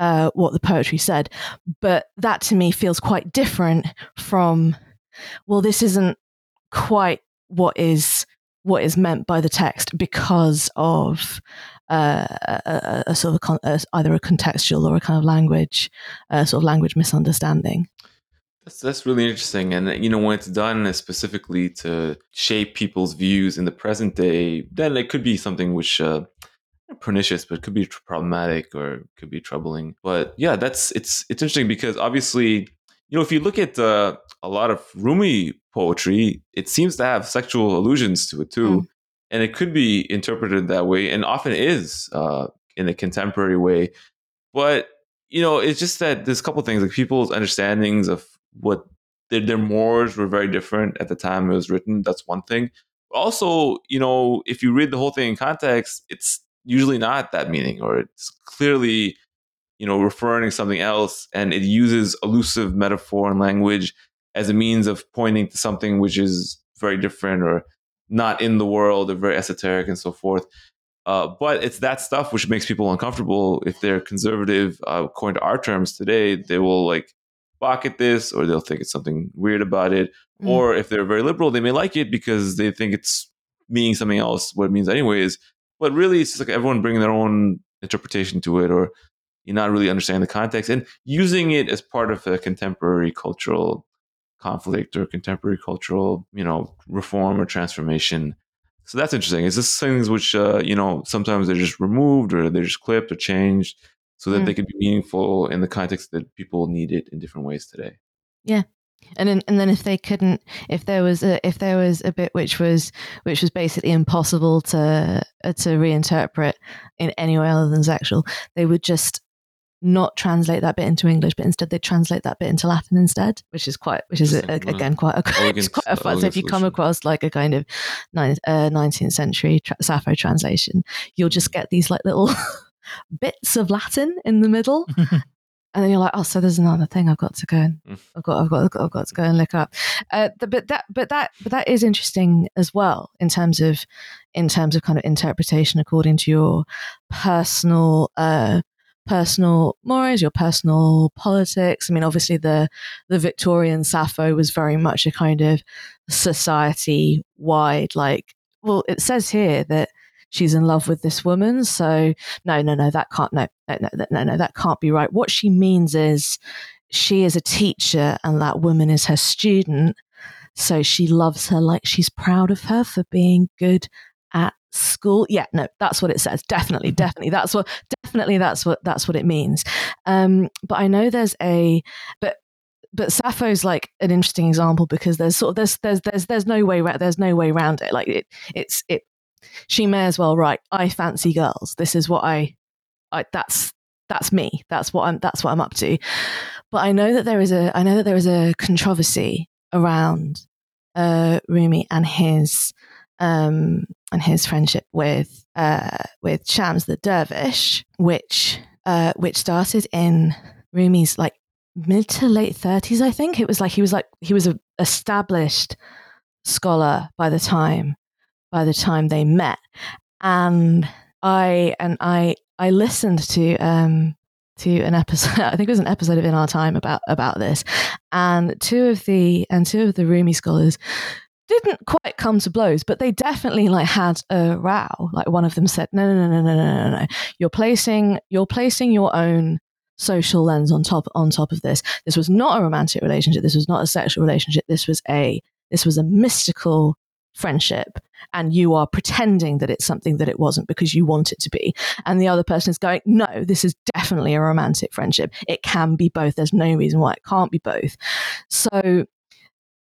uh, what the poetry said. But that to me feels quite different from well, this isn't quite what is what is meant by the text because of uh, a, a, sort of a con- a, either a contextual or a kind of language, uh, sort of language misunderstanding. That's that's really interesting, and you know when it's done specifically to shape people's views in the present day, then it could be something which. Uh, pernicious but could be problematic or could be troubling but yeah that's it's it's interesting because obviously you know if you look at uh, a lot of rumi poetry it seems to have sexual allusions to it too. Mm. And it could be interpreted that way and often is uh, in a contemporary way. But you know it's just that there's a couple things like people's understandings of what their, their mores were very different at the time it was written that's one thing. Also you know if you read the whole thing in context it's usually not that meaning or it's clearly you know referring to something else and it uses elusive metaphor and language as a means of pointing to something which is very different or not in the world or very esoteric and so forth. Uh, but it's that stuff which makes people uncomfortable. If they're conservative, uh, according to our terms today, they will like balk at this or they'll think it's something weird about it. Mm. Or if they're very liberal, they may like it because they think it's meaning something else, what it means anyways. But really, it's just like everyone bringing their own interpretation to it or you're not really understanding the context and using it as part of a contemporary cultural conflict or contemporary cultural, you know, reform or transformation. So that's interesting. Is this things which, uh, you know, sometimes they're just removed or they're just clipped or changed so that mm. they can be meaningful in the context that people need it in different ways today? Yeah. And then, and then if they couldn't, if there was a, if there was a bit which was which was basically impossible to uh, to reinterpret in any way other than sexual, they would just not translate that bit into English, but instead they translate that bit into Latin instead, which is quite, which is a, a, again quite a, quite a fun. So if you come across like a kind of uh, nineteenth uh, century tra- Sappho translation, you'll just get these like little bits of Latin in the middle. and then you're like, oh, so there's another thing I've got to go and mm. I've got, I've got, I've got, I've got to go and look up. Uh, the, but that, but that, but that is interesting as well in terms of, in terms of kind of interpretation according to your personal, uh, personal mores, your personal politics. I mean, obviously the the Victorian Sappho was very much a kind of society wide, like well, it says here that she's in love with this woman. So no, no, no, that can't no, no, no, no, no, that can't be right. What she means is she is a teacher and that woman is her student. So she loves her like she's proud of her for being good school yeah no that's what it says definitely mm-hmm. definitely that's what definitely that's what that's what it means um but i know there's a but but Sappho's like an interesting example because there's sort of there's there's there's there's no way there's no way around it. Like it it's it she may as well write I fancy girls. This is what I I that's that's me. That's what I'm that's what I'm up to. But I know that there is a I know that there is a controversy around uh Rumi and his um, and his friendship with uh, with Shams the dervish, which uh, which started in Rumi's like mid to late thirties. I think it was like he was like he was an established scholar by the time by the time they met, and I and I I listened to um, to an episode. I think it was an episode of In Our Time about about this, and two of the and two of the Rumi scholars didn't quite come to blows, but they definitely like had a row. Like one of them said, "No, no, no, no, no, no, no, no. You're placing you're placing your own social lens on top on top of this. This was not a romantic relationship. This was not a sexual relationship. This was a this was a mystical friendship and you are pretending that it's something that it wasn't because you want it to be and the other person is going no this is definitely a romantic friendship it can be both there's no reason why it can't be both so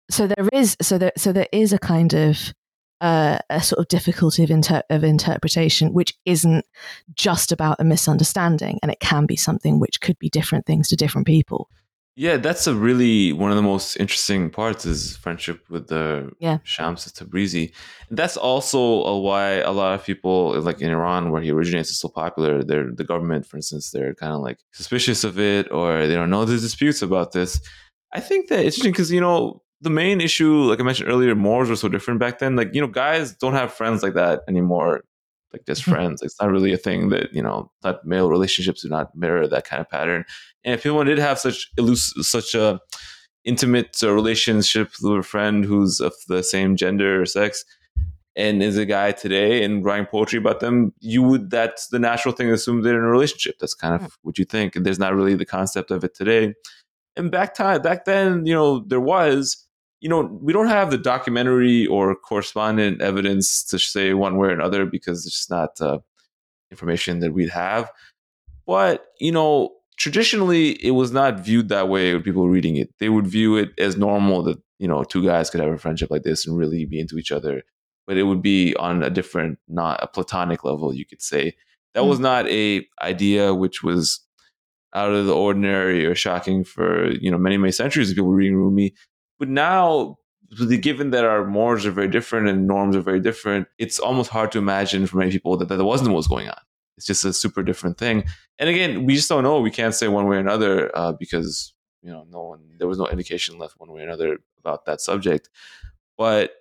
so there is so there so there is a kind of uh, a sort of difficulty of, inter- of interpretation, which isn't just about a misunderstanding, and it can be something which could be different things to different people. Yeah, that's a really one of the most interesting parts is friendship with the yeah. Shams Tabrizi. That's also why a lot of people, like in Iran, where he originates, is so popular. They're the government, for instance, they're kind of like suspicious of it, or they don't know there's disputes about this. I think that it's interesting because you know the main issue, like I mentioned earlier, mores were so different back then. Like, you know, guys don't have friends like that anymore, like just mm-hmm. friends. It's not really a thing that, you know, that male relationships do not mirror that kind of pattern. And if anyone did have such elusive, such a intimate relationship with a friend who's of the same gender or sex, and is a guy today and writing poetry about them, you would that's the natural thing to assume they're in a relationship. That's kind of mm. what you think. And there's not really the concept of it today. And back time back then, you know, there was, you know, we don't have the documentary or correspondent evidence to say one way or another because it's just not uh, information that we'd have. But, you know, traditionally it was not viewed that way with people reading it. They would view it as normal that, you know, two guys could have a friendship like this and really be into each other but it would be on a different, not a platonic level, you could say. That mm was not a idea which was out of the ordinary or shocking for you know many many centuries of people reading Rumi. But now, given that our mores are very different and norms are very different, it's almost hard to imagine for many people that that wasn't what was going on. It's just a super different thing. And again, we just don't know. We can't say one way or another uh, because you know no one there was no indication left one way or another about that subject. But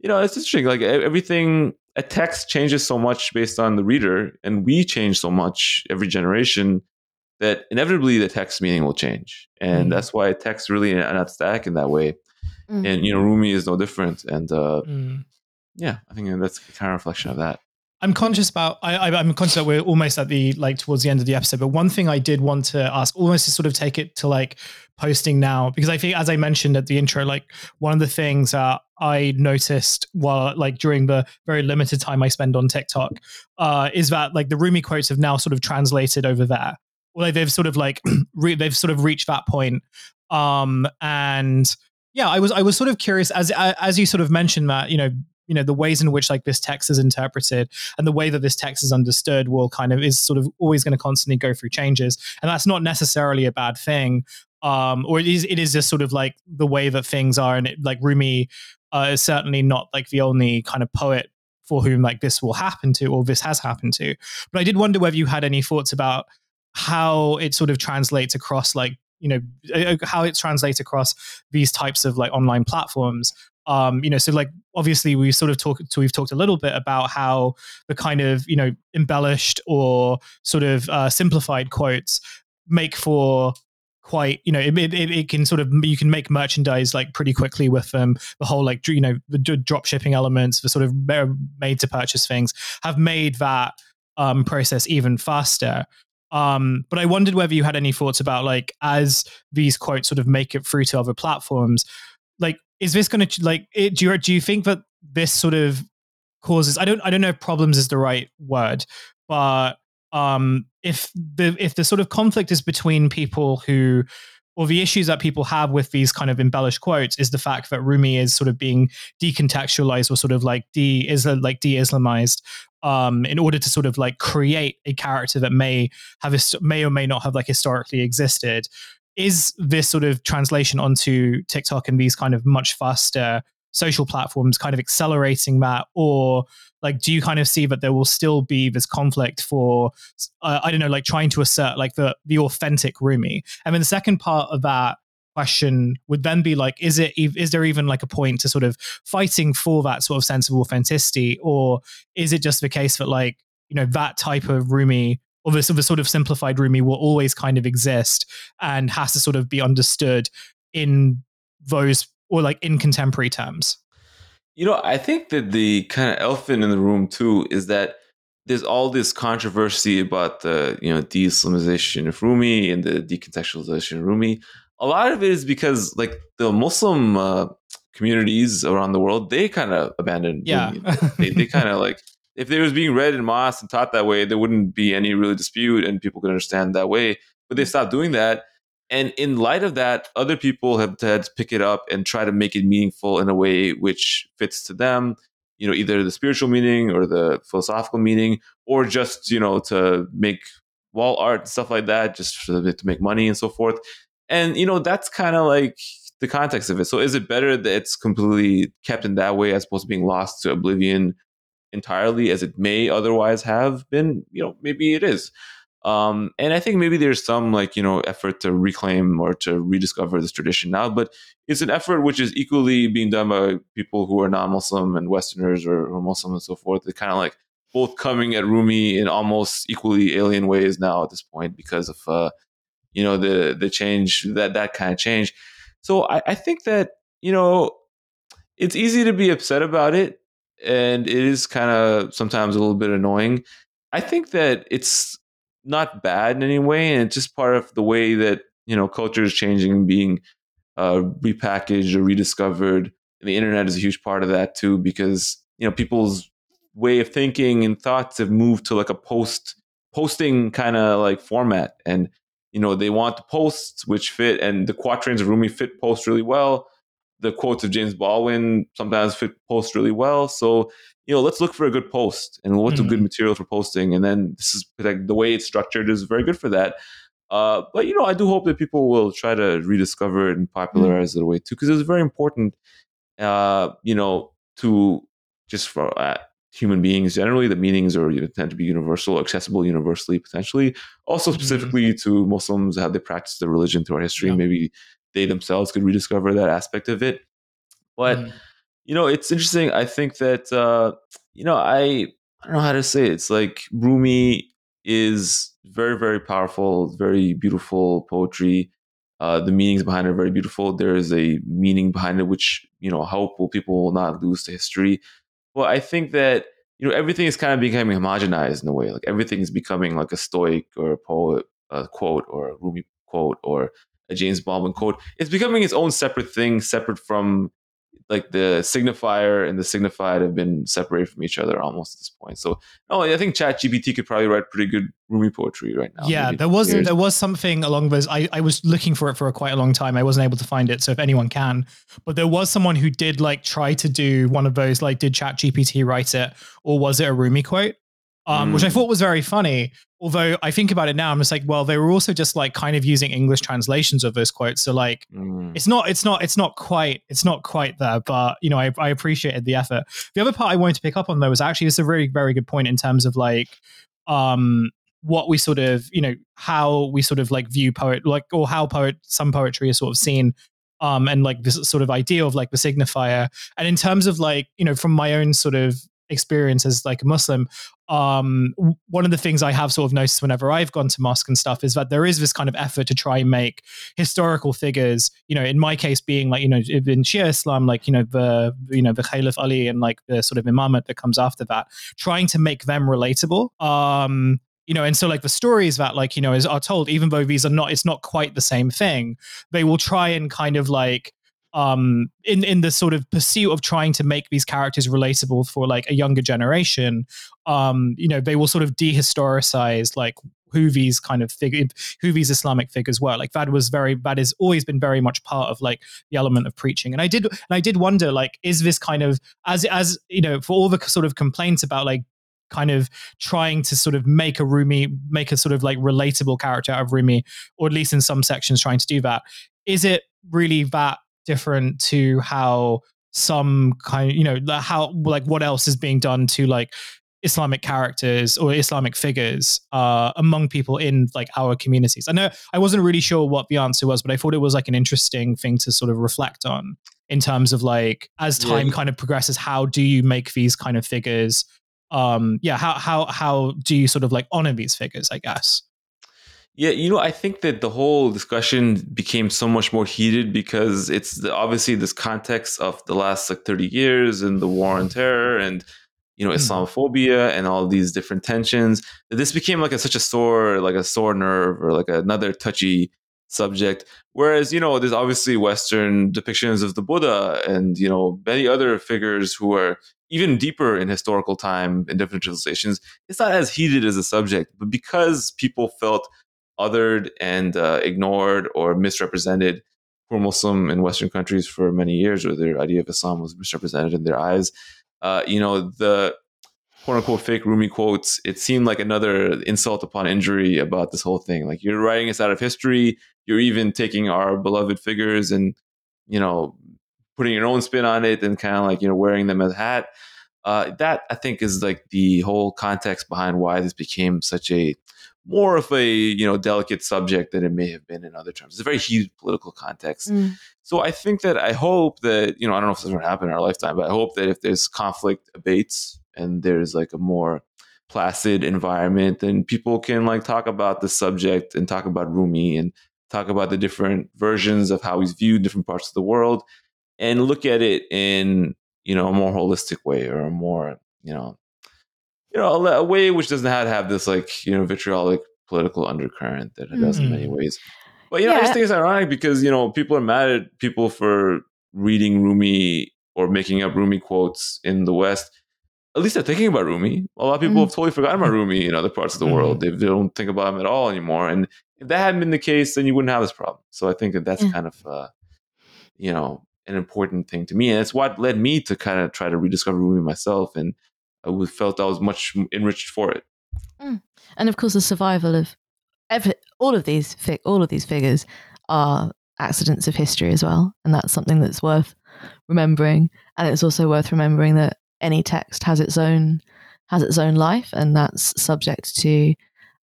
you know, it's interesting. Like everything, a text changes so much based on the reader, and we change so much every generation that inevitably the text meaning will change, and mm. that's why text really not static in that way. Mm. And you know, Rumi is no different, and uh, mm. yeah, I think that's a kind of reflection of that. I'm conscious about I, am conscious that we're almost at the like towards the end of the episode. But one thing I did want to ask, almost to sort of take it to like posting now, because I think as I mentioned at the intro, like one of the things uh, I noticed while like during the very limited time I spend on TikTok uh, is that like the Rumi quotes have now sort of translated over there. Well, they've sort of like re- they've sort of reached that point. Um, and yeah, I was I was sort of curious as as you sort of mentioned that you know you know the ways in which like this text is interpreted and the way that this text is understood will kind of is sort of always going to constantly go through changes. And that's not necessarily a bad thing. Um or it is it is just sort of like the way that things are. And it, like rumi uh, is certainly not like the only kind of poet for whom like this will happen to or this has happened to. But i did wonder whether you had any thoughts about how it sort of translates across like you know uh, how it translates across these types of like online platforms. Um, you know, so like obviously we sort of talked, we've talked a little bit about how the kind of you know embellished or sort of uh, simplified quotes make for quite you know it, it, it, can sort of you can make merchandise like pretty quickly with them. The whole like you know the drop shipping elements the sort of made to purchase things have made that um, process even faster um, but i wondered whether you had any thoughts about like as these quotes sort of make it through to other platforms like is this going to like it, do you do you think that this sort of causes i don't i don't know if problems is the right word but um if the if the sort of conflict is between people who or the issues that people have with these kind of embellished quotes is the fact that Rumi is sort of being decontextualized or sort of like de is like de-Islamized um, in order to sort of like create a character that may have may or may not have like historically existed is this sort of translation onto TikTok and these kind of much faster social platforms kind of accelerating that? Or like do you kind of see that there will still be this conflict for uh, i don't know like trying to assert like the the authentic rumi? And then the second part of that question would then be like is it is there even like a point to sort of fighting for that sort of sense of authenticity or is it just the case that like you know that type of rumi or the, the sort of simplified Rumi will always kind of exist and has to sort of be understood in those or like in contemporary terms. You know, I think that the kind of elephant in the room too is that there's all this controversy about the you know de-Islamization of Rumi and the decontextualization of Rumi. A lot of it is because like the Muslim uh, communities around the world they kind of abandoned. Yeah, they, they kind of like if it was being read in mosque and taught that way, there wouldn't be any really dispute and people could understand that way. But they stopped doing that. And in light of that, other people have had to pick it up and try to make it meaningful in a way which fits to them, you know, either the spiritual meaning or the philosophical meaning, or just, you know, to make wall art and stuff like that, just to make money and so forth. And, you know, that's kind of like the context of it. So is it better that it's completely kept in that way as opposed to being lost to oblivion entirely as it may otherwise have been, you know, maybe it is. Um, and I think maybe there's some like you know effort to reclaim or to rediscover this tradition now, but it's an effort which is equally being done by people who are non-Muslim and Westerners or, or Muslim and so forth. They're kind of like both coming at Rumi in almost equally alien ways now at this point because of uh, you know the the change that that kind of change. So I, I think that you know it's easy to be upset about it, and it is kind of sometimes a little bit annoying. I think that it's not bad in any way, and it's just part of the way that you know culture is changing being uh, repackaged or rediscovered. And the internet is a huge part of that too, because you know people's way of thinking and thoughts have moved to like a post posting kind of like format, and you know they want the posts which fit, and the quatrains of Rumi fit posts really well. The quotes of James Baldwin sometimes fit posts really well. So you know, let's look for a good post and what's mm-hmm. a good material for posting. And then this is like the way it's structured is very good for that. Uh, but you know, I do hope that people will try to rediscover it and popularize mm-hmm. it away too, because it's very important. Uh, you know, to just for uh, human beings generally, the meanings are you know, tend to be universal, accessible universally, potentially. Also, mm-hmm. specifically mm-hmm. to Muslims, how they practice their religion throughout history. Yeah. Maybe they themselves could rediscover that aspect of it. But mm-hmm you know, it's interesting. I think that uh, you know, I I don't know how to say it. It's like Rumi is very very powerful, very beautiful poetry. Uh, the meanings behind it are very beautiful. There is a meaning behind it, which you know, hopeful people will not lose to history. Well, I think that you know everything is kind of becoming homogenized in a way. Like everything is becoming like a Stoic or a poet quote or a Rumi quote or a James Baldwin quote. It's becoming its own separate thing, separate from like the signifier and the signified have been separated from each other almost at this point. So, oh, I think Chat GPT could probably write pretty good Rumi poetry right now. Yeah, there was there was something along those. I, I was looking for it for a quite a long time. I wasn't able to find it. So if anyone can, but there was someone who did like try to do one of those. Like, did Chat GPT write it, or was it a Rumi quote? Um, mm. which I mm. thought was very funny. Although I think about it now, I'm just like, well, they were also just like kind of using English translations of those quotes. So like, mm. it's not, it's not, it's not quite, it's not quite there. But you know, I, I appreciated the effort. The other part I wanted to pick up on though was actually it's a very, very good point in terms of like, um, what we sort of, you know, how we sort of like view poet, like, or how poet, some poetry is sort of seen um, and like this sort of idea of like the signifier. And in terms of like, you know, from my own sort of experience as like a Muslim, um, one of the things I have sort of noticed whenever I've gone to mosque and stuff is that there is this kind of effort to try and make historical figures, you know, in my case being like, you know, in Shia Islam, like, you know, the, you know, the Caliph Ali and like the sort of imamate that comes after that, trying to make them relatable. Um, you know and so like the stories that like you know is are told even though these are not it's not quite the same thing they will try and kind of like um, in in the sort of pursuit of trying to make these characters relatable for like a younger generation, um, you know, they will sort of dehistoricize like who these kind of figure who these Islamic figures were. Like that was very that has always been very much part of like the element of preaching. And I did and I did wonder like is this kind of as as you know for all the sort of complaints about like kind of trying to sort of make a Rumi, make a sort of like relatable character out of Rumi, or at least in some sections trying to do that. Is it really that different to how some kind of, you know, how, like, what else is being done to like Islamic characters or Islamic figures uh, among people in like our communities? I know I wasn't really sure what the answer was, but I thought it was like an interesting thing to sort of reflect on in terms of like as time yeah. kind of progresses, how do you make these kind of figures? Um, yeah, how how how do you sort of like honor these figures? I guess. Yeah, you know, I think that the whole discussion became so much more heated because it's the, obviously this context of the last like 30 years and the war on terror and you know mm-hmm. Islamophobia and all these different tensions. This became like a, such a sore like a sore nerve or like another touchy subject. Whereas you know, there's obviously Western depictions of the Buddha and you know many other figures who are even deeper in historical time in different civilizations. It's not as heated as a subject, but because people felt othered and uh, ignored or misrepresented poor Muslim in Western countries for many years, or their idea of Islam was misrepresented in their eyes. Uh, you know, the quote unquote fake Rumi quotes, it seemed like another insult upon injury about this whole thing. Like you're writing us out of history. You're even taking our beloved figures and, you know, putting your own spin on it and kind of like, you know, wearing them as a hat. Uh, that I think is like the whole context behind why this became such a more of a you know delicate subject than it may have been in other terms. It's a very huge political context. Mm. So I think that I hope that you know I don't know if this will happen in our lifetime, but I hope that if there's conflict abates and there's like a more placid environment, then people can like talk about the subject and talk about Rumi and talk about the different versions of how he's viewed different parts of the world and look at it in you know a more holistic way or a more you know you know a, way which doesn't have to have this like you know vitriolic political undercurrent that it does in many Mhm. ways. But you know, I Yeah. just think it's ironic because you know people are mad at people for reading Rumi or making up Rumi quotes in the West. At least they're thinking about Rumi. A lot of people Mhm. have totally forgotten about Rumi in other parts of the Mhm. world. They, they don't think about him at all anymore. And if that hadn't been the case, then you wouldn't have this problem. So I think that that's Yeah. kind of, uh, you know, an important thing to me. And it's what led me to kind of try to rediscover Rumi myself. And I was- felt I was much enriched for it. and of course the survival of every, all of these all of these figures are accidents of history as well and that's something that's worth remembering. And it's also worth remembering that any text has its own has its own life and that's subject to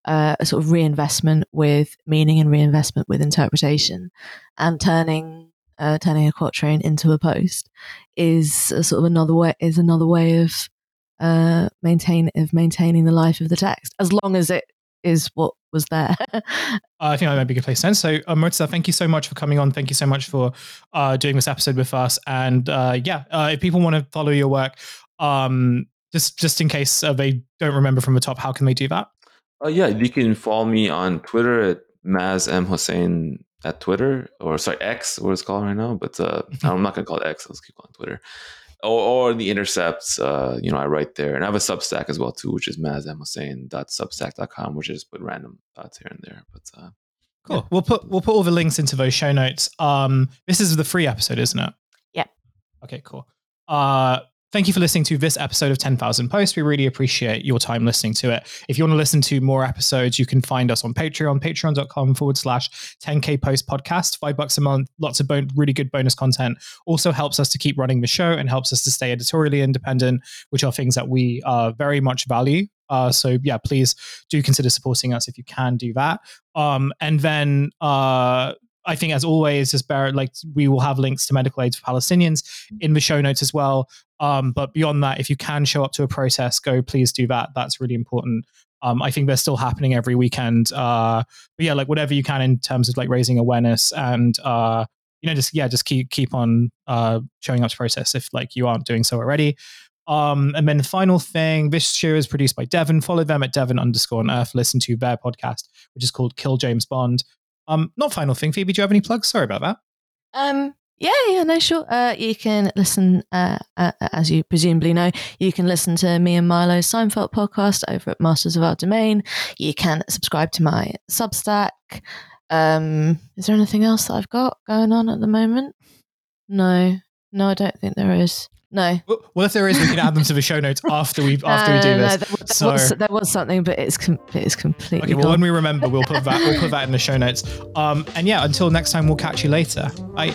uh, a sort of reinvestment with meaning and reinvestment with interpretation. And turning uh, turning a quatrain into a post is a sort of another way is another way of uh, maintain of maintaining the life of the text as long as it is what was there. I think that might be a good place to end. So, uh, Murtaza, thank you so much for coming on. Thank you so much for uh, doing this episode with us. And uh, yeah, uh, if people want to follow your work, um, just just in case uh, they don't remember from the top, how can they do that? Uh, yeah, you can follow me on Twitter at Maz M Hussain at Twitter or sorry X, what it's called right now. But uh, I'm not gonna call it X. Let's keep calling it Twitter. Or, or the intercepts, uh, you know, I write there, and I have a Substack as well too, which is mazmhussain.substack.com, which I just put random thoughts here and there. But uh, Cool. We'll put we'll put all the links into those show notes. Um, this is the free episode, isn't it? Yeah. Okay. Cool. Uh, thank you for listening to this episode of Ten Thousand Posts. We really appreciate your time listening to it. If you want to listen to more episodes, you can find us on Patreon, patreon.com forward slash 10k post podcast. Five bucks a month. Lots of bon- really good bonus content. Also helps us to keep running the show and helps us to stay editorially independent, which are things that we uh, very much value. Uh, so yeah, please do consider supporting us if you can do that. Um, and then uh, I think, as always, just bear like we will have links to medical aid for Palestinians in the show notes as well. Um, but beyond that, if you can show up to a protest, go please do that. That's really important. Um, I think they're still happening every weekend. Uh, but yeah, like whatever you can in terms of like raising awareness and uh, you know just yeah just keep keep on uh, showing up to protest if like you aren't doing so already. Um, and then the final thing, this show is produced by Devon. Follow them at Devon underscore on Earth. Listen to their podcast, which is called Kill James Bond. Um, not final thing, Phoebe. Do you have any plugs? Sorry about that. um, yeah, yeah, no, sure. Uh, you can listen, uh, uh, as you presumably know, you can listen to me and Milo's Seinfeld podcast over at Masters of Our Domain. You can subscribe to my Substack. Um, is there anything else that I've got going on at the moment? No, no, I don't think there is. No. Well, if there is, we can add them to the show notes after we after we do no, this. there, there So- was, there was something, but it's com- it's completely Okay, well, gone. when we remember, we'll put that we'll put that in the show notes. Um, and yeah, until next time, we'll catch you later. Bye.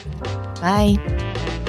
Bye.